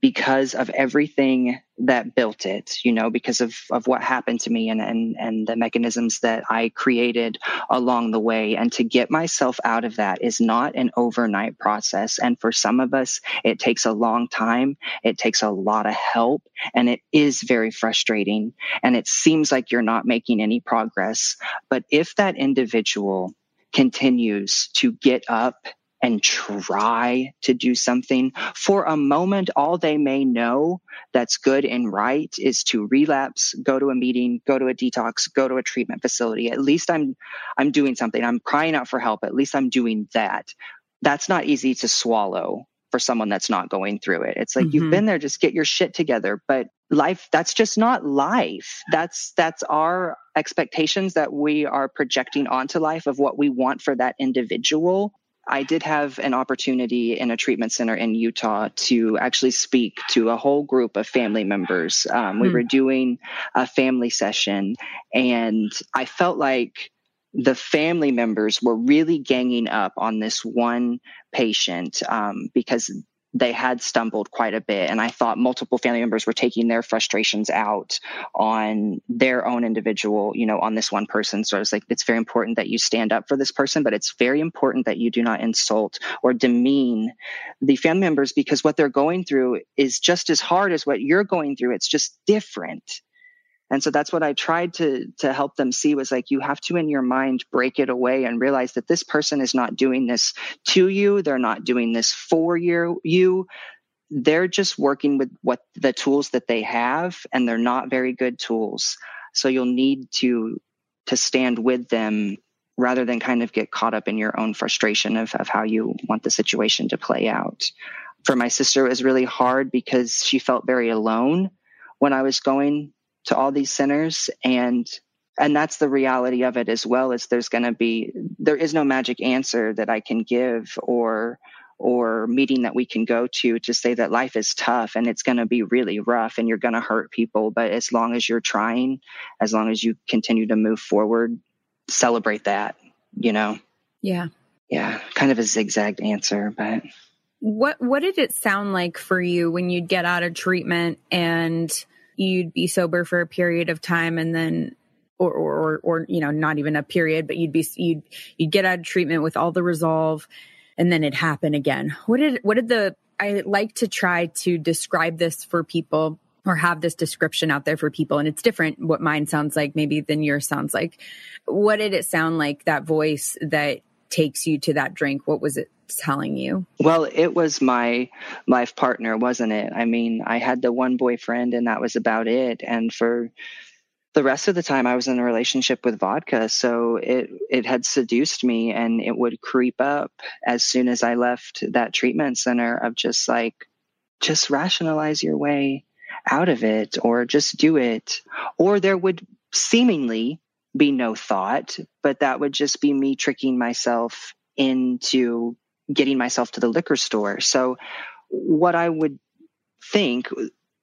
because of everything that built it, you know, because of, of what happened to me and, and, and the mechanisms that I created along the way. And to get myself out of that is not an overnight process. And for some of us, it takes a long time. It takes a lot of help and it is very frustrating. And it seems like you're not making any progress. But if that individual continues to get up and try to do something. For a moment, all they may know that's good and right is to relapse, go to a meeting, go to a detox, go to a treatment facility. At least I'm, I'm doing something. I'm crying out for help. At least I'm doing that. That's not easy to swallow for someone that's not going through it. It's like mm-hmm. you've been there, just get your shit together. But life, that's just not life. That's, that's our expectations that we are projecting onto life of what we want for that individual. I did have an opportunity in a treatment center in Utah to actually speak to a whole group of family members. Um, we mm. were doing a family session, and I felt like the family members were really ganging up on this one patient um, because they had stumbled quite a bit. And I thought multiple family members were taking their frustrations out on their own individual, you know, on this one person. So I was like, it's very important that you stand up for this person, but it's very important that you do not insult or demean the family members because what they're going through is just as hard as what you're going through. It's just different. And so that's what I tried to to help them see was like you have to in your mind break it away and realize that this person is not doing this to you, they're not doing this for you. You they're just working with what the tools that they have and they're not very good tools. So you'll need to to stand with them rather than kind of get caught up in your own frustration of, of how you want the situation to play out. For my sister, it was really hard because she felt very alone when I was going to all these centers and and that's the reality of it as well is there's going to be there is no magic answer that I can give or or meeting that we can go to to say that life is tough and it's going to be really rough and you're going to hurt people. But as long as you're trying as long as you continue to move forward celebrate that you know? Yeah. Yeah kind of a zigzagged answer but. What what did it sound like for you when you'd get out of treatment and you'd be sober for a period of time and then or, or, or, you know, not even a period, but you'd be, you'd, you'd get out of treatment with all the resolve and then it happened again. What did, what did the, I like to try to describe this for people or have this description out there for people. And it's different what mine sounds like maybe than yours sounds like. What did it sound like that voice that takes you to that drink? What was it telling you? Well, it was my life partner, wasn't it? I mean, I had the one boyfriend and that was about it. And for the rest of the time I was in a relationship with vodka, so it it had seduced me and it would creep up as soon as I left that treatment center of just like just rationalize your way out of it or just do it or there would seemingly be no thought, but that would just be me tricking myself into getting myself to the liquor store. So what I would think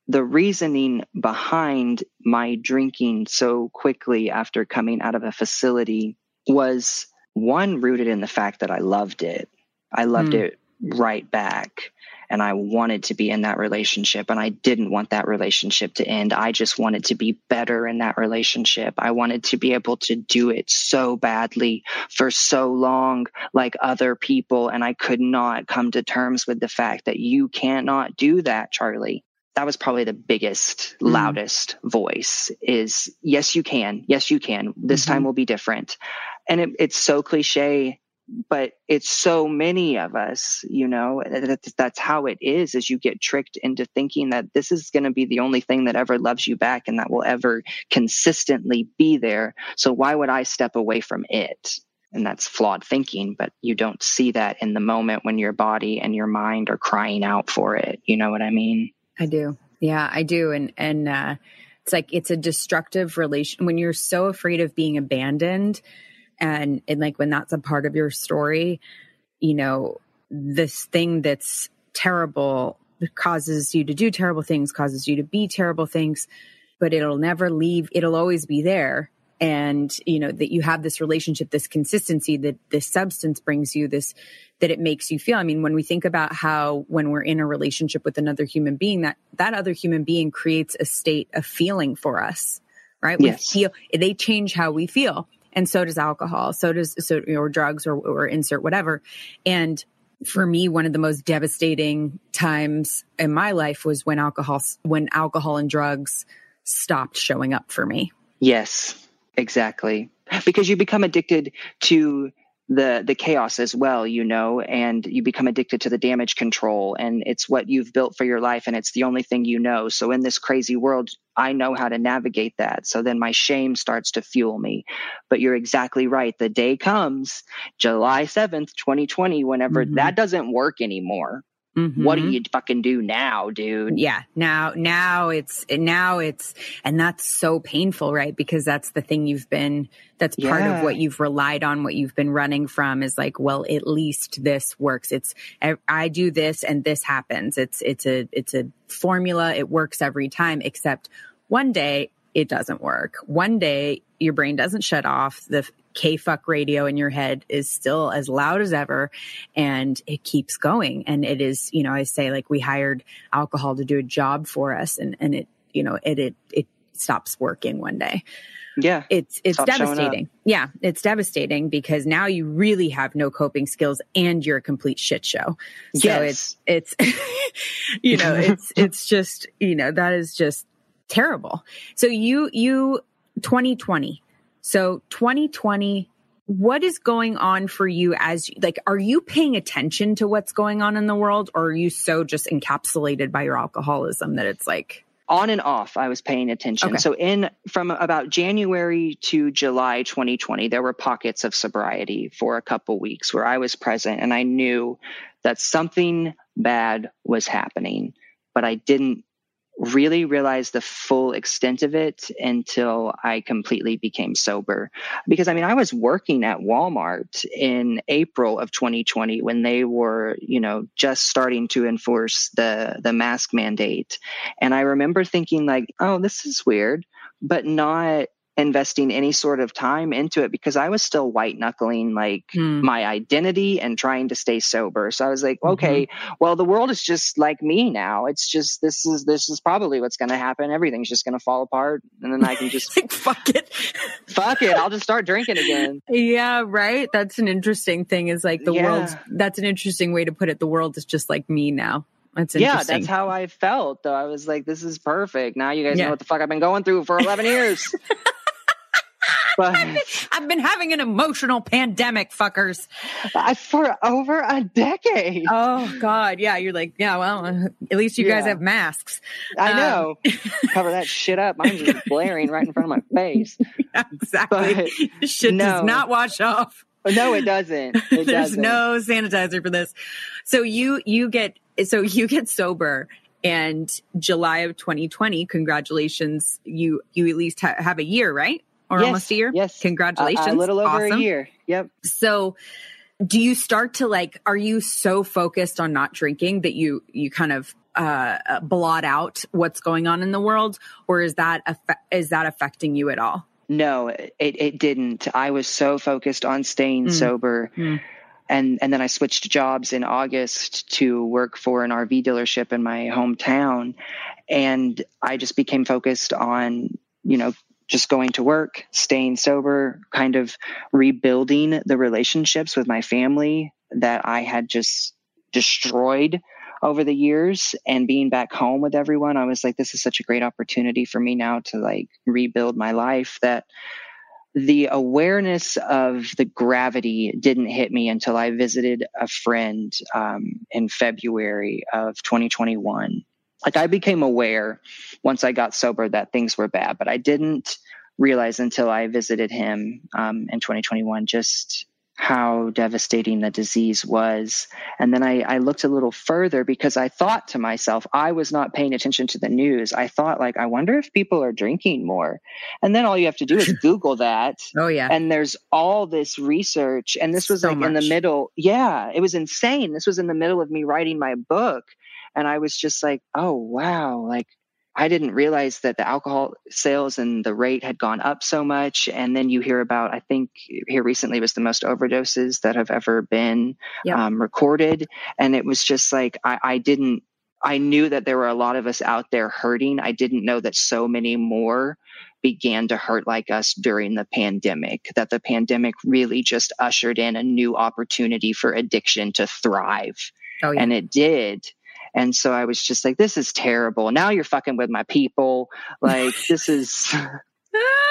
the reasoning behind my drinking so quickly after coming out of a facility was one rooted in the fact that I loved it. I loved mm. it right back and I wanted to be in that relationship and I didn't want that relationship to end. I just wanted to be better in that relationship. I wanted to be able to do it so badly for so long like other people and I could not come to terms with the fact that you cannot do that, Charlie that was probably the biggest, mm. loudest voice is yes, you can. Yes, you can. This mm-hmm. time will be different. And it, it's so cliche, but it's so many of us, you know, that, that's how it is, is you get tricked into thinking that this is going to be the only thing that ever loves you back and that will ever consistently be there. So why would I step away from it? And that's flawed thinking, but you don't see that in the moment when your body and your mind are crying out for it. You know what I mean? I do. Yeah, I do. And, and, uh, it's like it's a destructive relation when you're so afraid of being abandoned and and like when that's a part of your story you know this thing that's terrible causes you to do terrible things causes you to be terrible things but it'll never leave it'll always be there. And you know that you have this relationship this consistency that this substance brings you this that it makes you feel. I mean when we think about how when we're in a relationship with another human being that that other human being creates a state of feeling for us right? Yes. we feel they change how we feel and so does alcohol so does so or drugs or, or insert whatever and for me one of the most devastating times in my life was when alcohol when alcohol and drugs stopped showing up for me yes Exactly. Because you become addicted to the the chaos as well, you know, and you become addicted to the damage control and it's what you've built for your life and it's the only thing you know. So in this crazy world, I know how to navigate that. So then my shame starts to fuel me. But you're exactly right. The day comes, July 7th, 2020, whenever mm-hmm. that doesn't work anymore Mm-hmm. What do you fucking do now, dude? Yeah. Now, now it's, now it's, and that's so painful, right? Because that's the thing you've been, that's part yeah. of what you've relied on, what you've been running from is like, well, at least this works. It's, I do this and this happens. It's, it's a, it's a formula. It works every time, except one day it doesn't work. One day your brain doesn't shut off. The K fuck radio in your head is still as loud as ever and it keeps going. And it is, you know, I say like we hired alcohol to do a job for us and, and it, you know, it, it, it stops working one day. Yeah. It's, it's devastating. Yeah. It's devastating because now you really have no coping skills and you're a complete shit show. So yes. it's, it's, you know, it's, it's just, you know, that is just terrible. So you, you, 2020, so 2020, what is going on for you as like are you paying attention to what's going on in the world or are you so just encapsulated by your alcoholism that it's like on and off i was paying attention Okay. so in from about january to july 2020 there were pockets of sobriety for a couple weeks where i was present and i knew that something bad was happening but i didn't really realize the full extent of it until i completely became sober. Because i mean i was working at walmart in april of 2020 when they were you know just starting to enforce the the mask mandate. And I remember thinking, like, oh, this is weird, but not investing any sort of time into it because I was still white knuckling like Hmm. my identity and trying to stay sober. So I was like, Mhm. okay, well, the world is just like me now. It's just this is this is probably what's going to happen. Everything's just going to fall apart, and then I can just like fuck it. fuck it. I'll just start drinking again. Yeah, right. That's an interesting thing. Is like the Yeah. world's. That's an interesting way to put it. The world is just like me now. That's Yeah, that's how I felt. Though I was like, this is perfect. Now you guys Yeah. know what the fuck I've been going through for eleven years. but I've been having an emotional pandemic, fuckers. I, for over a decade. Oh God, yeah. You're like, yeah. Well, at least you guys have masks. I um, know. Cover that shit up. Mine's just blaring right in front of my face. exactly. Shit no. does not wash off. No, it doesn't. It There's doesn't. no sanitizer for this. So you you get so you get sober and July of 2020. Congratulations, you you at least ha- have a year, right? Or Yes, almost a year. Yes. Congratulations. A, a little over Awesome. a year. Yep. So do you start to like are you so focused on not drinking that you you kind of uh uh, blot out what's going on in the world or is that is that affecting you at all? No, it, it didn't. I was so focused on staying Mm. sober. Mm. And and then I switched jobs in August to work for an RV dealership in my hometown. And I just became focused on, you know, just going to work, staying sober, kind of rebuilding the relationships with my family that I had just destroyed over the years and being back home with everyone. I was like this is such a great opportunity for me now to like rebuild my life that the awareness of the gravity didn't hit me until i visited a friend um, in february of 2021 like i became aware once i got sober that things were bad but i didn't realize until i visited him um, in 2021 just how devastating the disease was. And then I, I looked a little further because I thought to myself, I was not paying attention to the news. I thought, like, I wonder if people are drinking more. And then all you have to do is Google that. Oh yeah. And there's all this research. And this was So like in the middle. Yeah, it was insane. This was in the middle of me writing my book. And I was just like, oh, wow. Like, I didn't realize that the alcohol sales and the rate had gone up so much. And then you hear about, I think here recently was the most overdoses that have ever been Yep. um, recorded. And it was just like, I, I didn't, I knew that there were a lot of us out there hurting. I didn't know that so many more began to hurt like us during the pandemic, that the pandemic really just ushered in a new opportunity for addiction to thrive oh yeah. and it did. And so I was just like, this is terrible. Now you're fucking with my people. Like, this is,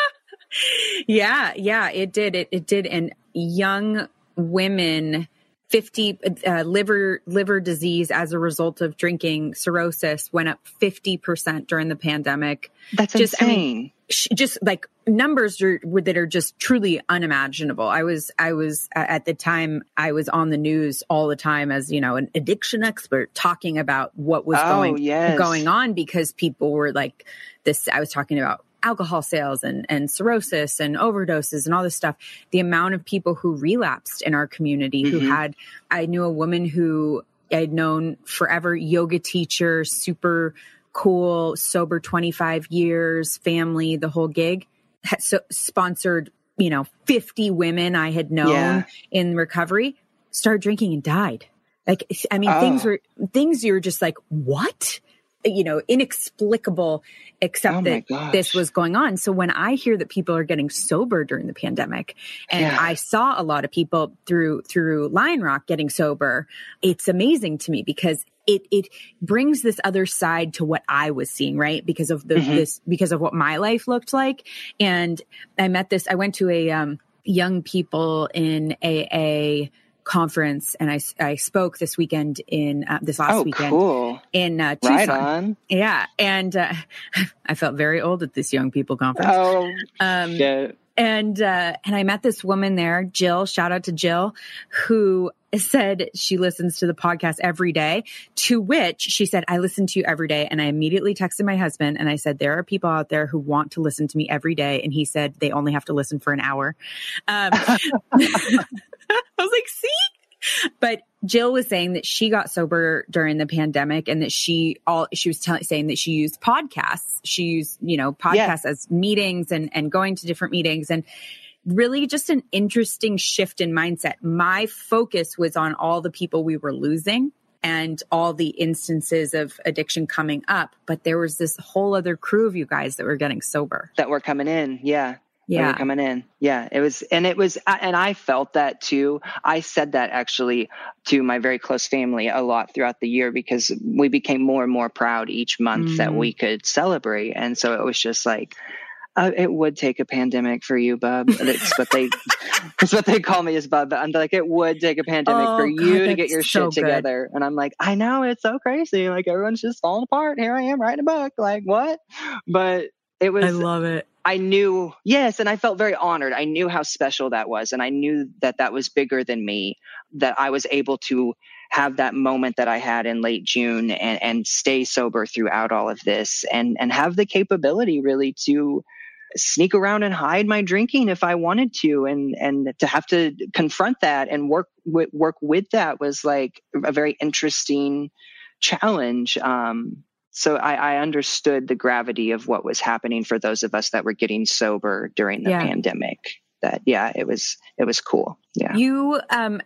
yeah, yeah, it did. It it did. And young women, fifty uh, liver liver disease as a result of drinking cirrhosis went up fifty percent during the pandemic. that's Just, I mean, insane. Sh- Just like numbers are, that are just truly unimaginable. I was I was at the time I was on the news all the time as you know an addiction expert talking about what was oh, going yes. going on because people were like this i was talking about alcohol sales and and cirrhosis and overdoses and all this stuff the amount of people who relapsed in our community who Mhm. had i knew a woman who i'd known forever yoga teacher super cool sober 25 years family the whole gig so sponsored you know 50 women i had known Yeah. in recovery started drinking and died like i mean things Oh. were things you're just like what you know inexplicable except Oh that gosh. this was going on so when i hear that people are getting sober during the pandemic and Yeah. i saw a lot of people through through lion rock getting sober it's amazing to me because it it brings this other side to what i was seeing right because of the Mhm. this because of what my life looked like and i met this i went to a um young people in aa conference and I, I spoke this weekend in uh, this last oh, weekend cool. in uh, Tucson. Right on. Yeah. And uh, I felt very old at this young people conference. Oh, um, shit. and uh, and I met this woman there, Jill. Shout out to Jill, who said she listens to the podcast every day. To which she said, "I listen to you every day." And I immediately texted my husband and I said, "There are people out there who want to listen to me every day," and he said they only have to listen for an hour. Um, I was like, "See." But Jill was saying that she got sober during the pandemic and that she all she was telling saying that she used podcasts. She used, you know, podcasts as meetings and and going to different meetings and really just an interesting shift in mindset. My focus was on all the people we were losing and all the instances of addiction coming up, but there was this whole other crew of you guys that were getting sober. That were coming in. Yeah. Yeah. coming in. Yeah. It was, and it was, and I felt that too. I said that actually to my very close family a lot throughout the year because we became more and more proud each month that Mm. we could celebrate. And so it was just like, uh, it would take a pandemic for you, Bub. That's what they, that's what they call me is Bub. I'm like, it would take a pandemic Oh, for God, you to get your so shit good. together. And I'm like, I know it's so crazy. Like everyone's just falling apart. Here I am writing a book. Like what? But it was, I love it. I knew, yes, and I felt very honored. I knew how special that was. And I knew that that was bigger than me, that I was able to have that moment that I had in late June and, and stay sober throughout all of this and, and have the capability really to sneak around and hide my drinking if I wanted to. And, and to have to confront that and work with, work with that was like a very interesting challenge. Um, so I, I understood the gravity of what was happening for those of us that were getting sober during the Yeah. pandemic. That yeah, it was it was cool. Yeah. You um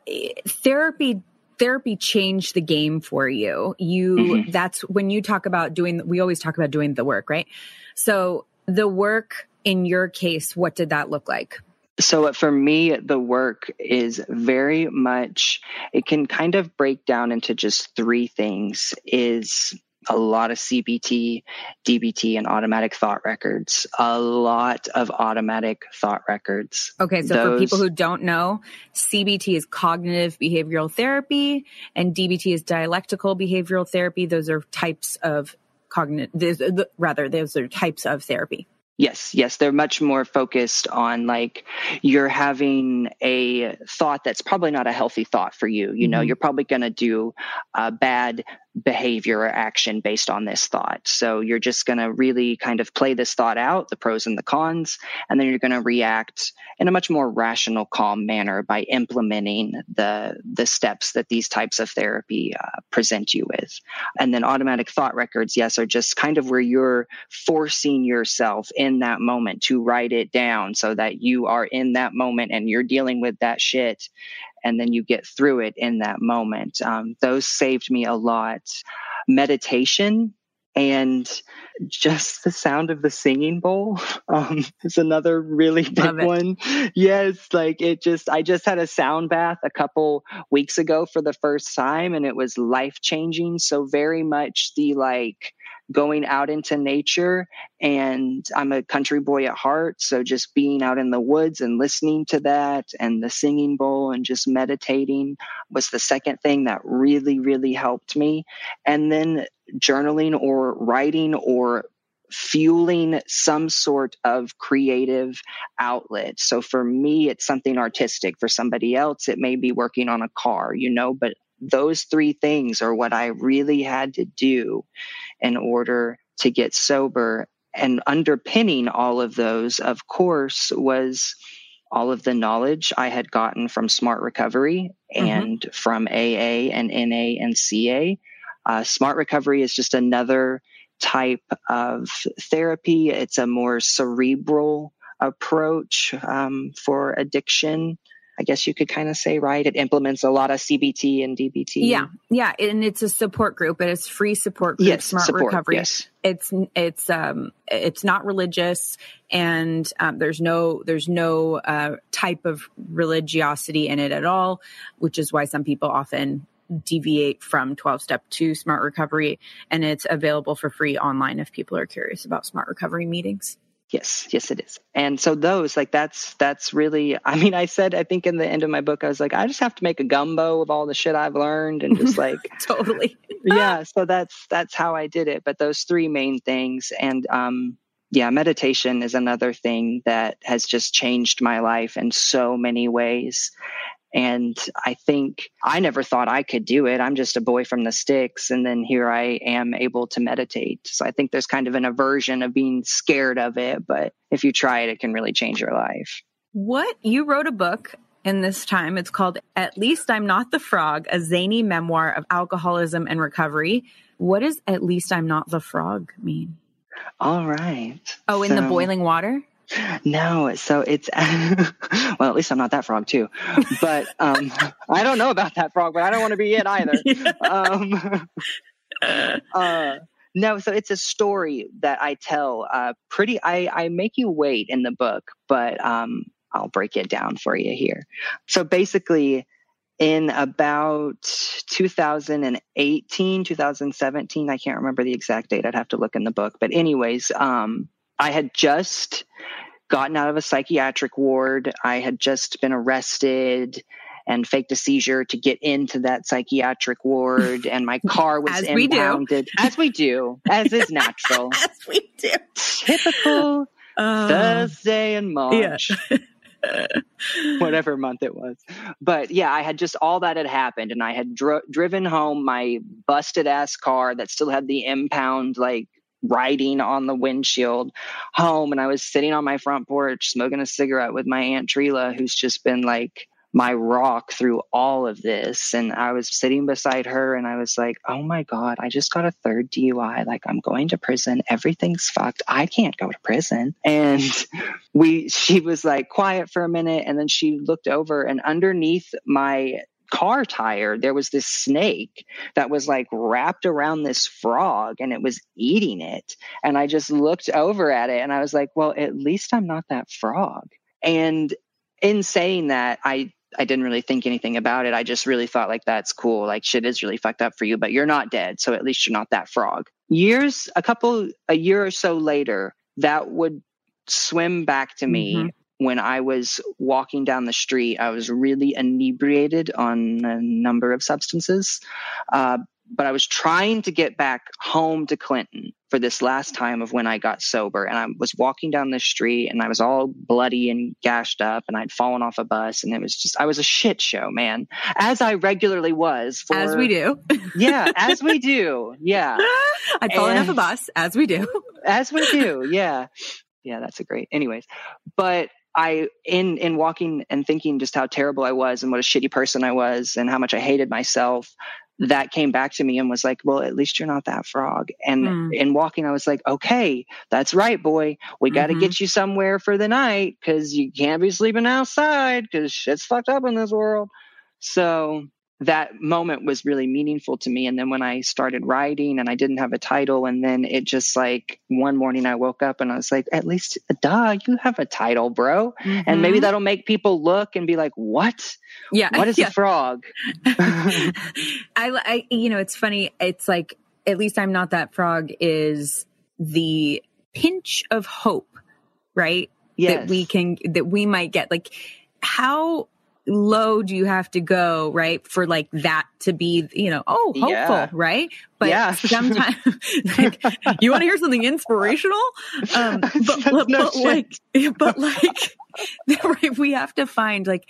therapy therapy changed the game for you. You Mhm. that's when you talk about doing we always talk about doing the work, right? So the work in your case, what did that look like? So for me, the work is very much, it can kind of break down into just three things is a lot of CBT, DBT, and automatic thought records. A lot of automatic thought records. Okay, so for people who don't know, CBT is cognitive behavioral therapy and DBT is dialectical behavioral therapy. Those are types of cognitive rather those are types of therapy. Yes, yes, they're much more focused on like you're having a thought that's probably not a healthy thought for you. You know, Mhm. you're probably going to do a bad behavior or action based on this thought. So you're just going to really kind of play this thought out, the pros and the cons, and then you're going to react in a much more rational, calm manner by implementing the the steps that these types of therapy uh, present you with. And then automatic thought records, yes, are just kind of where you're forcing yourself in that moment to write it down so that you are in that moment and you're dealing with that shit and then you get through it in that moment. Um, those saved me a lot. Meditation and just the sound of the singing bowl um, is another really big one. Yes, like it just, I just had a sound bath a couple weeks ago for the first time and it was life changing. So, very much the like, going out into nature and I'm a country boy at heart. So just being out in the woods and listening to that and the singing bowl and just meditating was the second thing that really, really helped me. And then journaling or writing or fueling some sort of creative outlet. So for me, it's something artistic. For somebody else, it may be working on a car, you know, but those three things are what I really had to do in order to get sober. And underpinning all of those, of course, was all of the knowledge I had gotten from Smart Recovery Mhm. and from AA and NA and CA. Uh, Smart Recovery is just another type of therapy. It's a more cerebral approach um, for addiction. I guess you could kind of say, right? It implements a lot of CBT and DBT. Yeah, yeah, and it's a support group. It is free support group. Yes, Smart support. Recovery. Yes. It's it's um it's not religious, and um, there's no there's no uh, type of religiosity in it at all, which is why some people often deviate from 12 step to smart recovery and it's available for free online if people are curious about smart recovery meetings Yes, yes, it is. And so those, like, that's that's really. I mean, I said, I think in the end of my book, I was like, I just have to make a gumbo of all the shit I've learned, and just like totally. yeah. So that's that's how I did it. But those three main things, and um, yeah, meditation is another thing that has just changed my life in so many ways. And I think I never thought I could do it. I'm just a boy from the sticks. And then here I am able to meditate. So I think there's kind of an aversion of being scared of it. But if you try it, it can really change your life. What you wrote a book in this time. It's called At Least I'm Not the Frog, a zany memoir of alcoholism and recovery. What does At Least I'm Not the Frog mean? All right. Oh, in so, the boiling water? No, so it's well, at least I'm not that frog too. But um, I don't know about that frog, but I don't want to be it either. Um, uh, no, so it's a story that I tell. Uh, pretty, I I make you wait in the book, but um, I'll break it down for you here. So basically, in about 2018, 2017, I can't remember the exact date. I'd have to look in the book, but anyways, um, I had just gotten out of a psychiatric ward. I had just been arrested and faked a seizure to get into that psychiatric ward and my car was as impounded. We as we do. As is natural. As we do. Typical uh, thursday in march. Yeah. whatever month it was. But yeah i had just all that had happened and i had dro- driven home my busted ass car that still had the impound like writing on the windshield home and I was sitting on my front porch smoking a cigarette with my aunt Trila who's just been like my rock through all of this. And I was sitting beside her and I was like oh my god I just got a third DUI like I'm going to prison. Everything's fucked. I can't go to prison. And we she was like quiet for a minute and then she looked over and underneath my car tire, there was this snake that was like wrapped around this frog and it was eating it. And I just looked over at it and I was like, well, at least I'm not that frog. And in saying that, I I didn't really think anything about it. I just really thought like that's cool. Like shit is really fucked up for you, but you're not dead, so at least you're not that frog. Years a couple a year or so later, that would swim back to me mm-hmm when I was walking down the street, I was really inebriated on a number of substances. Uh, but I was trying to get back home to Clinton for this last time of when I got sober. And I was walking down the street and I was all bloody and gashed up and I'd fallen off a bus. And it was just, I was a shit show, man, as I regularly was. For, as we do. yeah, as we do. Yeah. I'd fallen off a bus, as we do. as we do. Yeah. Yeah, that's a great. Anyways, but I in in walking and thinking just how terrible I was and what a shitty person I was and how much I hated myself, that came back to me and was like, well, at least you're not that frog. And mm. in walking, I was like, okay, that's right, boy. We got to mm-hmm. get you somewhere for the night because you can't be sleeping outside because shit's fucked up in this world. So that moment was really meaningful to me. And then when I started writing and I didn't have a title, and then it just like one morning I woke up and I was like, at least, duh, you have a title, bro. Mm-hmm. And maybe that'll make people look and be like, what? Yeah. What is yeah. a frog? I, I, you know, it's funny. It's like, at least I'm not that frog is the pinch of hope, right? Yes. That we can, that we might get. Like, how low do you have to go, right? For like that to be, you know, oh, hopeful, yeah. right? But yeah. sometimes like, you want to hear something inspirational? Um, but, no but like, but like, right, we have to find like,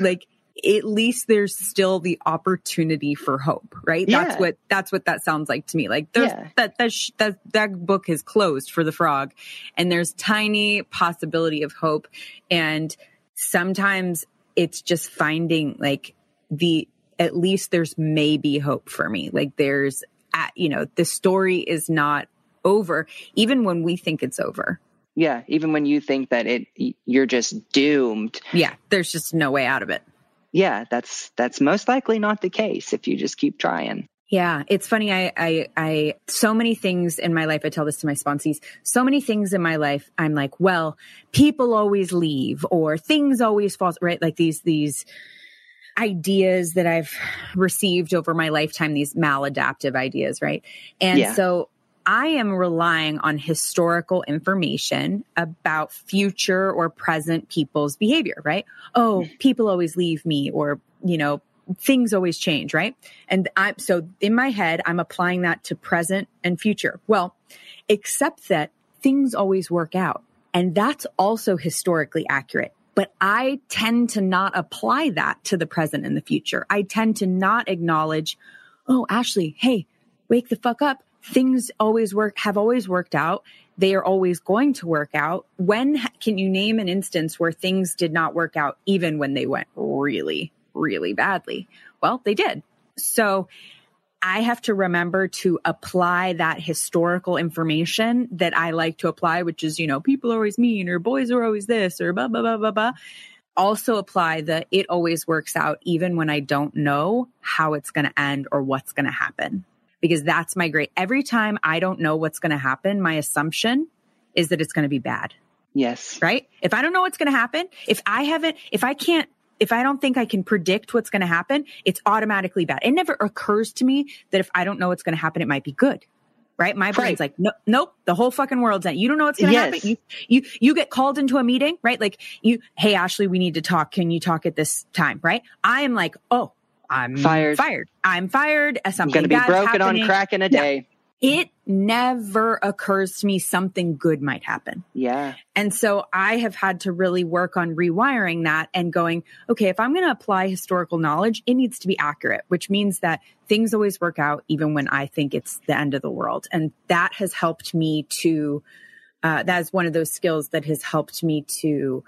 like, at least there's still the opportunity for hope, right? Yeah. That's what that's what that sounds like to me. Like there's yeah. that that, sh- that that book is closed for the frog, and there's tiny possibility of hope. And sometimes it's just finding like the at least there's maybe hope for me. Like there's at, you know, the story is not over even when we think it's over. Yeah, even when you think that it you're just doomed. Yeah, there's just no way out of it. Yeah, that's that's most likely not the case if you just keep trying. Yeah, it's funny. I, I, I, so many things in my life. I tell this to my sponsees. So many things in my life. I'm like, well, people always leave, or things always fall. Right, like these these ideas that I've received over my lifetime. These maladaptive ideas, right? And yeah. so I am relying on historical information about future or present people's behavior, right? Oh, mm. people always leave me or, you know, things always change, right? And I'm so in my head, I'm applying that to present and future. Well, except that things always work out. And that's also historically accurate. But I tend to not apply that to the present and the future. I tend to not acknowledge, oh, Ashley, hey, wake the fuck up. Things always work, have always worked out. They are always going to work out. When can you name an instance where things did not work out, even when they went really, really badly? Well, they did. So I have to remember to apply that historical information that I like to apply, which is, you know, people are always mean or boys are always this or blah, blah, blah, blah, blah. Also apply the it always works out even when I don't know how it's going to end or what's going to happen. Because that's my great. Every time I don't know what's going to happen, my assumption is that it's going to be bad. Yes. Right? If I don't know what's going to happen, if I haven't, if I can't if I don't think I can predict what's going to happen, it's automatically bad. It never occurs to me that if I don't know what's going to happen, it might be good. Right? My brain's right. like, no, nope, the whole fucking world's end. You don't know what's going to yes. happen. You, you, you get called into a meeting, right? Like you, Hey, Ashley, we need to talk. Can you talk at this time? Right? I am like, Oh, I'm fired. Fired. I'm fired. Something going to be broken happening. on crack in a day. Yeah it never occurs to me something good might happen. Yeah. And so I have had to really work on rewiring that and going, okay, if I'm going to apply historical knowledge, it needs to be accurate, which means that things always work out even when I think it's the end of the world. And that has helped me to, uh, that is one of those skills that has helped me to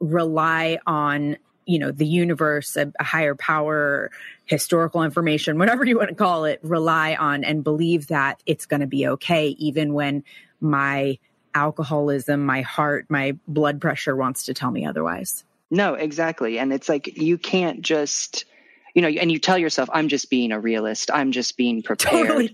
rely on you know the universe a, a, higher power historical information whatever you want to call it rely on and believe that it's going to be okay even when my alcoholism my heart my blood pressure wants to tell me otherwise no exactly and it's like you can't just you know and you tell yourself i'm just being a realist i'm just being prepared totally.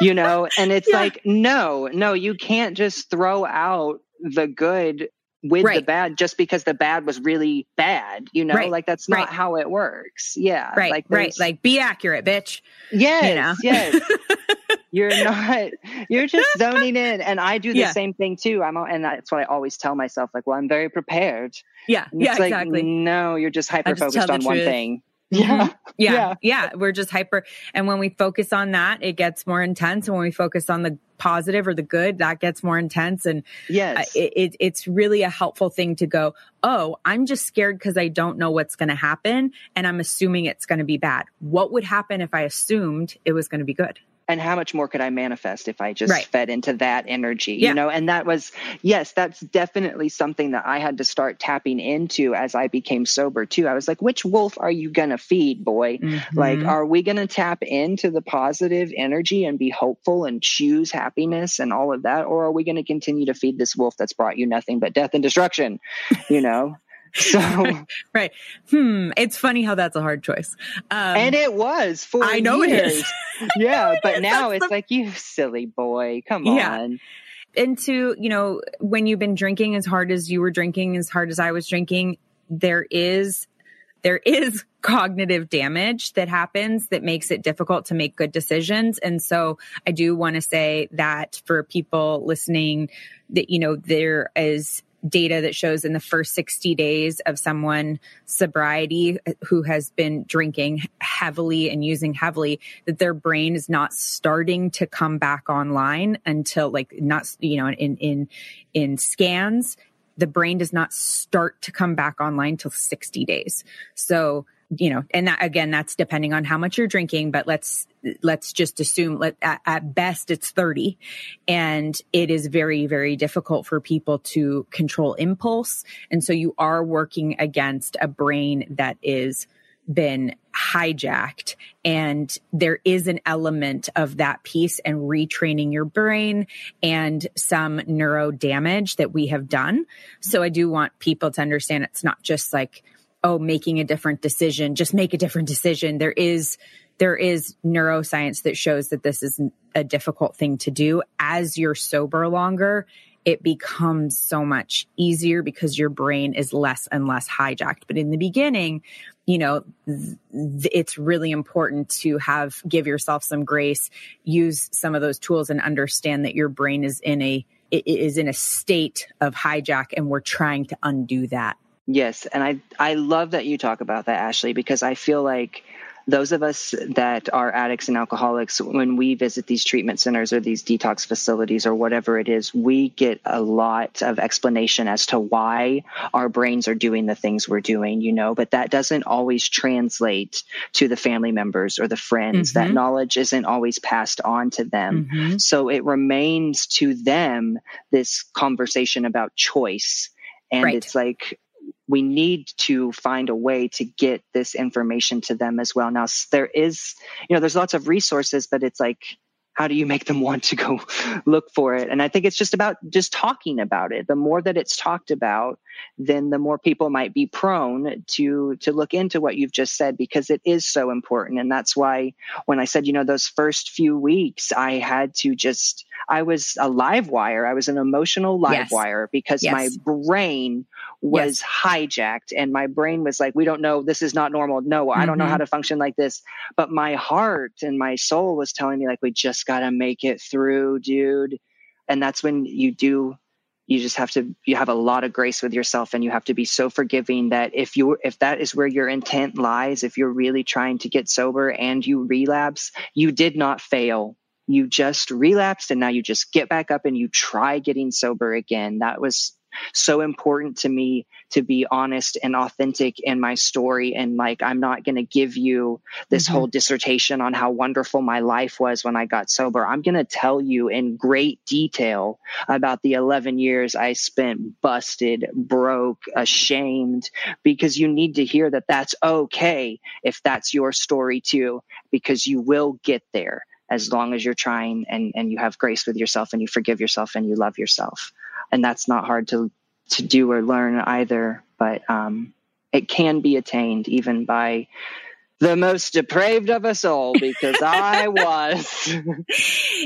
you know and it's yeah. like no no you can't just throw out the good with right. the bad just because the bad was really bad you know right. like that's not right. how it works yeah right like right like be accurate bitch yes you know? yes you're not you're just zoning in and i do the yeah. same thing too i'm and that's what i always tell myself like well i'm very prepared yeah yeah like, exactly no you're just hyper focused on one thing. Yeah. Mm-hmm. yeah. Yeah. Yeah. We're just hyper. And when we focus on that, it gets more intense. And when we focus on the positive or the good, that gets more intense. And uh, yes, it, it, it's really a helpful thing to go, Oh, I'm just scared because I don't know what's going to happen. And I'm assuming it's going to be bad. What would happen if I assumed it was going to be good? And how much more could I manifest if I just right. fed into that energy, yeah. you know? And that was, yes, that's definitely something that I had to start tapping into as I became sober too. I was like, which wolf are you going to feed, boy? Mm-hmm. Like, are we going to tap into the positive energy and be hopeful and choose happiness and all of that? Or are we going to continue to feed this wolf that's brought you nothing but death and destruction, you know? So right. Hmm. It's funny how that's a hard choice. Um, and it was for I know years. it is. yeah, it but is. now that's it's the... like you silly boy. Come yeah. on. And to, you know, when you've been drinking as hard as you were drinking, as hard as I was drinking, there is there is cognitive damage that happens that makes it difficult to make good decisions. And so I do want to say that for people listening that, you know, there is data that shows in the first 60 days of someone sobriety who has been drinking heavily and using heavily that their brain is not starting to come back online until like not you know in in in scans. The brain does not start to come back online till 60 days. So you know and that again that's depending on how much you're drinking but let's let's just assume let, at, at, best it's 30 and it is very very difficult for people to control impulse. And so you are working against a brain that is been hijacked. And there is an element of that piece and retraining your brain and some neuro damage that we have done. So i do want people to understand it's not just like oh, making a different decision, just make a different decision. There is, there is neuroscience that shows that this is a difficult thing to do. As you're sober longer, it becomes so much easier because your brain is less and less hijacked. But in the beginning, you know, th- it's really important to have, give yourself some grace, use some of those tools and understand that your brain is in a, is in a state of hijack and we're trying to undo that. Yes. And I, I love that you talk about that, Ashley, because I feel like those of us that are addicts and alcoholics, when we visit these treatment centers or these detox facilities or whatever it is, we get a lot of explanation as to why our brains are doing the things we're doing, you know, but that doesn't always translate to the family members or the friends. Mm-hmm. That knowledge isn't always passed on to them. Mm-hmm. So it remains to them this conversation about choice. And right. it's like, we need to find a way to get this information to them as well. Now, there is, you know, there's lots of resources, but it's like, how do you make them want to go look for it? And I think it's just about just talking about it. The more that it's talked about, then the more people might be prone to to look into what you've just said because it is so important. And that's why when I said, you know, those first few weeks, I had to just I was a live wire. I was an emotional live yes. wire because yes. my brain was yes. hijacked and my brain was like, we don't know. This is not normal. No, mm-hmm. I don't know how mm-hmm. to function like this. But my heart and my soul was telling me like, we just got to make it through, dude. And that's when you do you just have to you have a lot of grace with yourself and you have to be so forgiving that if you if that is where your intent lies if you're really trying to get sober and you relapse you did not fail you just relapsed and now you just get back up and you try getting sober again. That was so important to me to be honest and authentic in my story. And like, I'm not going to give you this mm-hmm. whole dissertation on how wonderful my life was when I got sober. I'm going to tell you in great detail about the 11 years I spent busted, broke, ashamed, because you need to hear that that's okay if that's your story too, because you will get there as long as you're trying and, and you have grace with yourself and you forgive yourself and you love yourself. And that's not hard to, to do or learn either, but um, it can be attained even by the most depraved of us all because I was.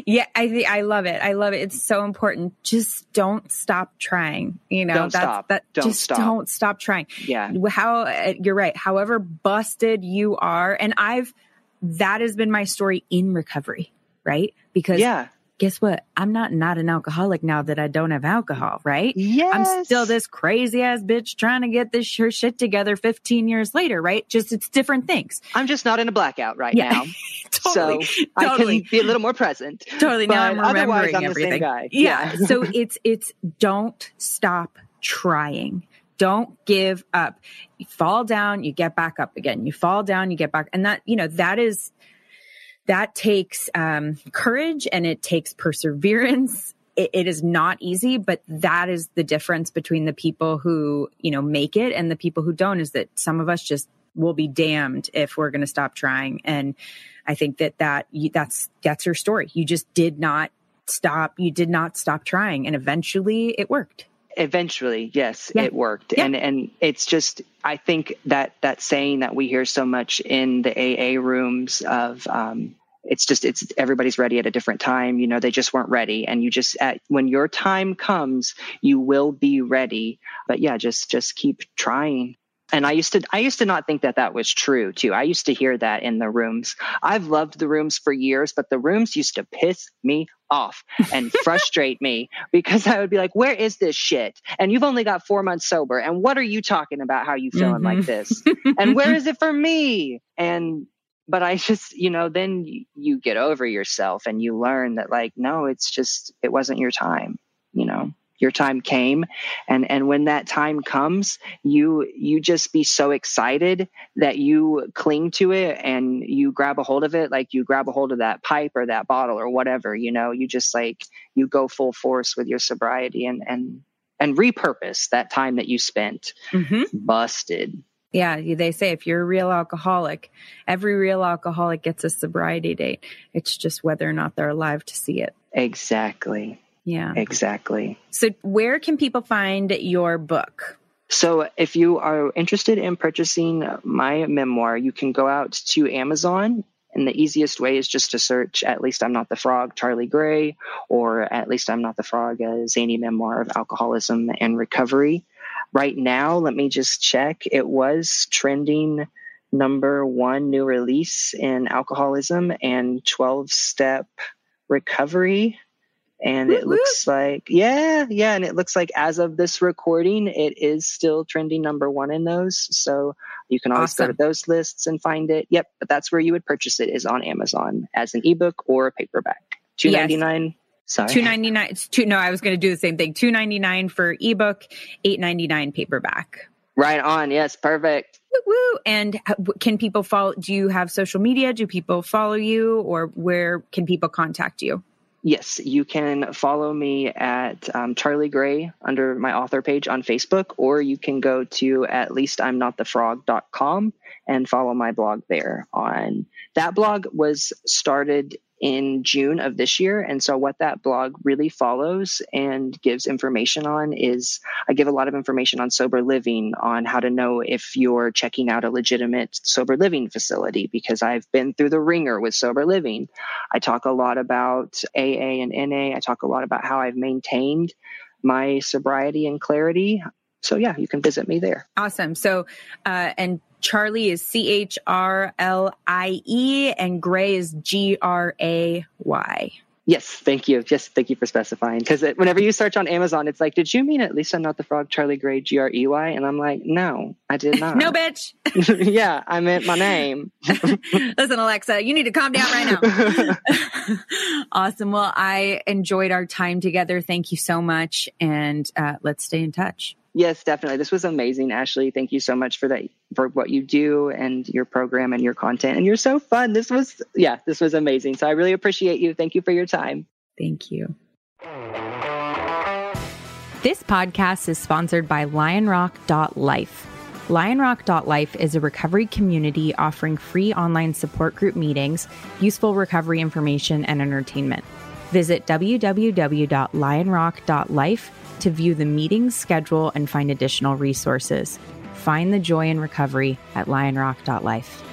yeah, I think I love it. I love it. It's so important. Just don't stop trying. You know, don't that's stop. that. Don't just stop. don't stop trying. Yeah. How you're right. However busted you are, and I've that has been my story in recovery, right? Because yeah. Guess what? I'm not not an alcoholic now that I don't have alcohol, right? Yes. I'm still this crazy ass bitch trying to get this her shit together 15 years later, right? Just it's different things. I'm just not in a blackout right yeah. now. totally. So totally. I can be a little more present. Totally. Now I'm remembering I'm everything. Yeah. yeah. so it's it's don't stop trying don't give up. You fall down, you get back up again. You fall down, you get back. And that, you know, that is, that takes um, courage and it takes perseverance. It, it is not easy, but that is the difference between the people who, you know, make it and the people who don't is that some of us just will be damned if we're going to stop trying. And I think that that that's, that's your story. You just did not stop. You did not stop trying and eventually it worked eventually yes yeah. it worked yeah. and and it's just i think that that saying that we hear so much in the aa rooms of um, it's just it's everybody's ready at a different time you know they just weren't ready and you just at when your time comes you will be ready but yeah just just keep trying and I used to I used to not think that that was true too. I used to hear that in the rooms. I've loved the rooms for years, but the rooms used to piss me off and frustrate me because I would be like, "Where is this shit?" And you've only got 4 months sober, and what are you talking about how you feeling mm-hmm. like this? and where is it for me? And but I just, you know, then you, you get over yourself and you learn that like no, it's just it wasn't your time, you know your time came and and when that time comes you you just be so excited that you cling to it and you grab a hold of it like you grab a hold of that pipe or that bottle or whatever you know you just like you go full force with your sobriety and and and repurpose that time that you spent mm-hmm. busted yeah, they say if you're a real alcoholic, every real alcoholic gets a sobriety date. It's just whether or not they're alive to see it. Exactly. Yeah. Exactly. So, where can people find your book? So, if you are interested in purchasing my memoir, you can go out to Amazon. And the easiest way is just to search At Least I'm Not the Frog, Charlie Gray, or At Least I'm Not the Frog, a zany memoir of alcoholism and recovery. Right now, let me just check. It was trending number one new release in alcoholism and 12 step recovery. And it looks like, yeah, yeah. And it looks like as of this recording, it is still trending number one in those. So you can always awesome. go to those lists and find it. Yep. But that's where you would purchase it is on Amazon as an ebook or a paperback. Two ninety nine. Yes. Sorry. Two ninety nine. Two. No, I was going to do the same thing. Two ninety nine for ebook. Eight ninety nine paperback. Right on. Yes. Perfect. Woo, woo. And can people follow? Do you have social media? Do people follow you, or where can people contact you? Yes, you can follow me at um, Charlie Gray under my author page on Facebook, or you can go to at least I'm not the frog.com and follow my blog there on that blog was started in June of this year. And so, what that blog really follows and gives information on is I give a lot of information on sober living, on how to know if you're checking out a legitimate sober living facility, because I've been through the ringer with sober living. I talk a lot about AA and NA, I talk a lot about how I've maintained my sobriety and clarity. So, yeah, you can visit me there. Awesome. So, uh, and Charlie is C H R L I E and Gray is G R A Y. Yes, thank you. Just thank you for specifying. Because whenever you search on Amazon, it's like, did you mean at least I'm not the frog, Charlie Gray, G R E Y? And I'm like, no, I did not. no, bitch. yeah, I meant my name. Listen, Alexa, you need to calm down right now. awesome. Well, I enjoyed our time together. Thank you so much. And uh, let's stay in touch. Yes, definitely. This was amazing, Ashley. Thank you so much for that, for what you do and your program and your content. And you're so fun. This was, yeah, this was amazing. So I really appreciate you. Thank you for your time. Thank you. This podcast is sponsored by lionrock.life. Lionrock.life is a recovery community offering free online support group meetings, useful recovery information, and entertainment. Visit www.lionrock.life to view the meeting schedule and find additional resources. Find the joy in recovery at lionrock.life.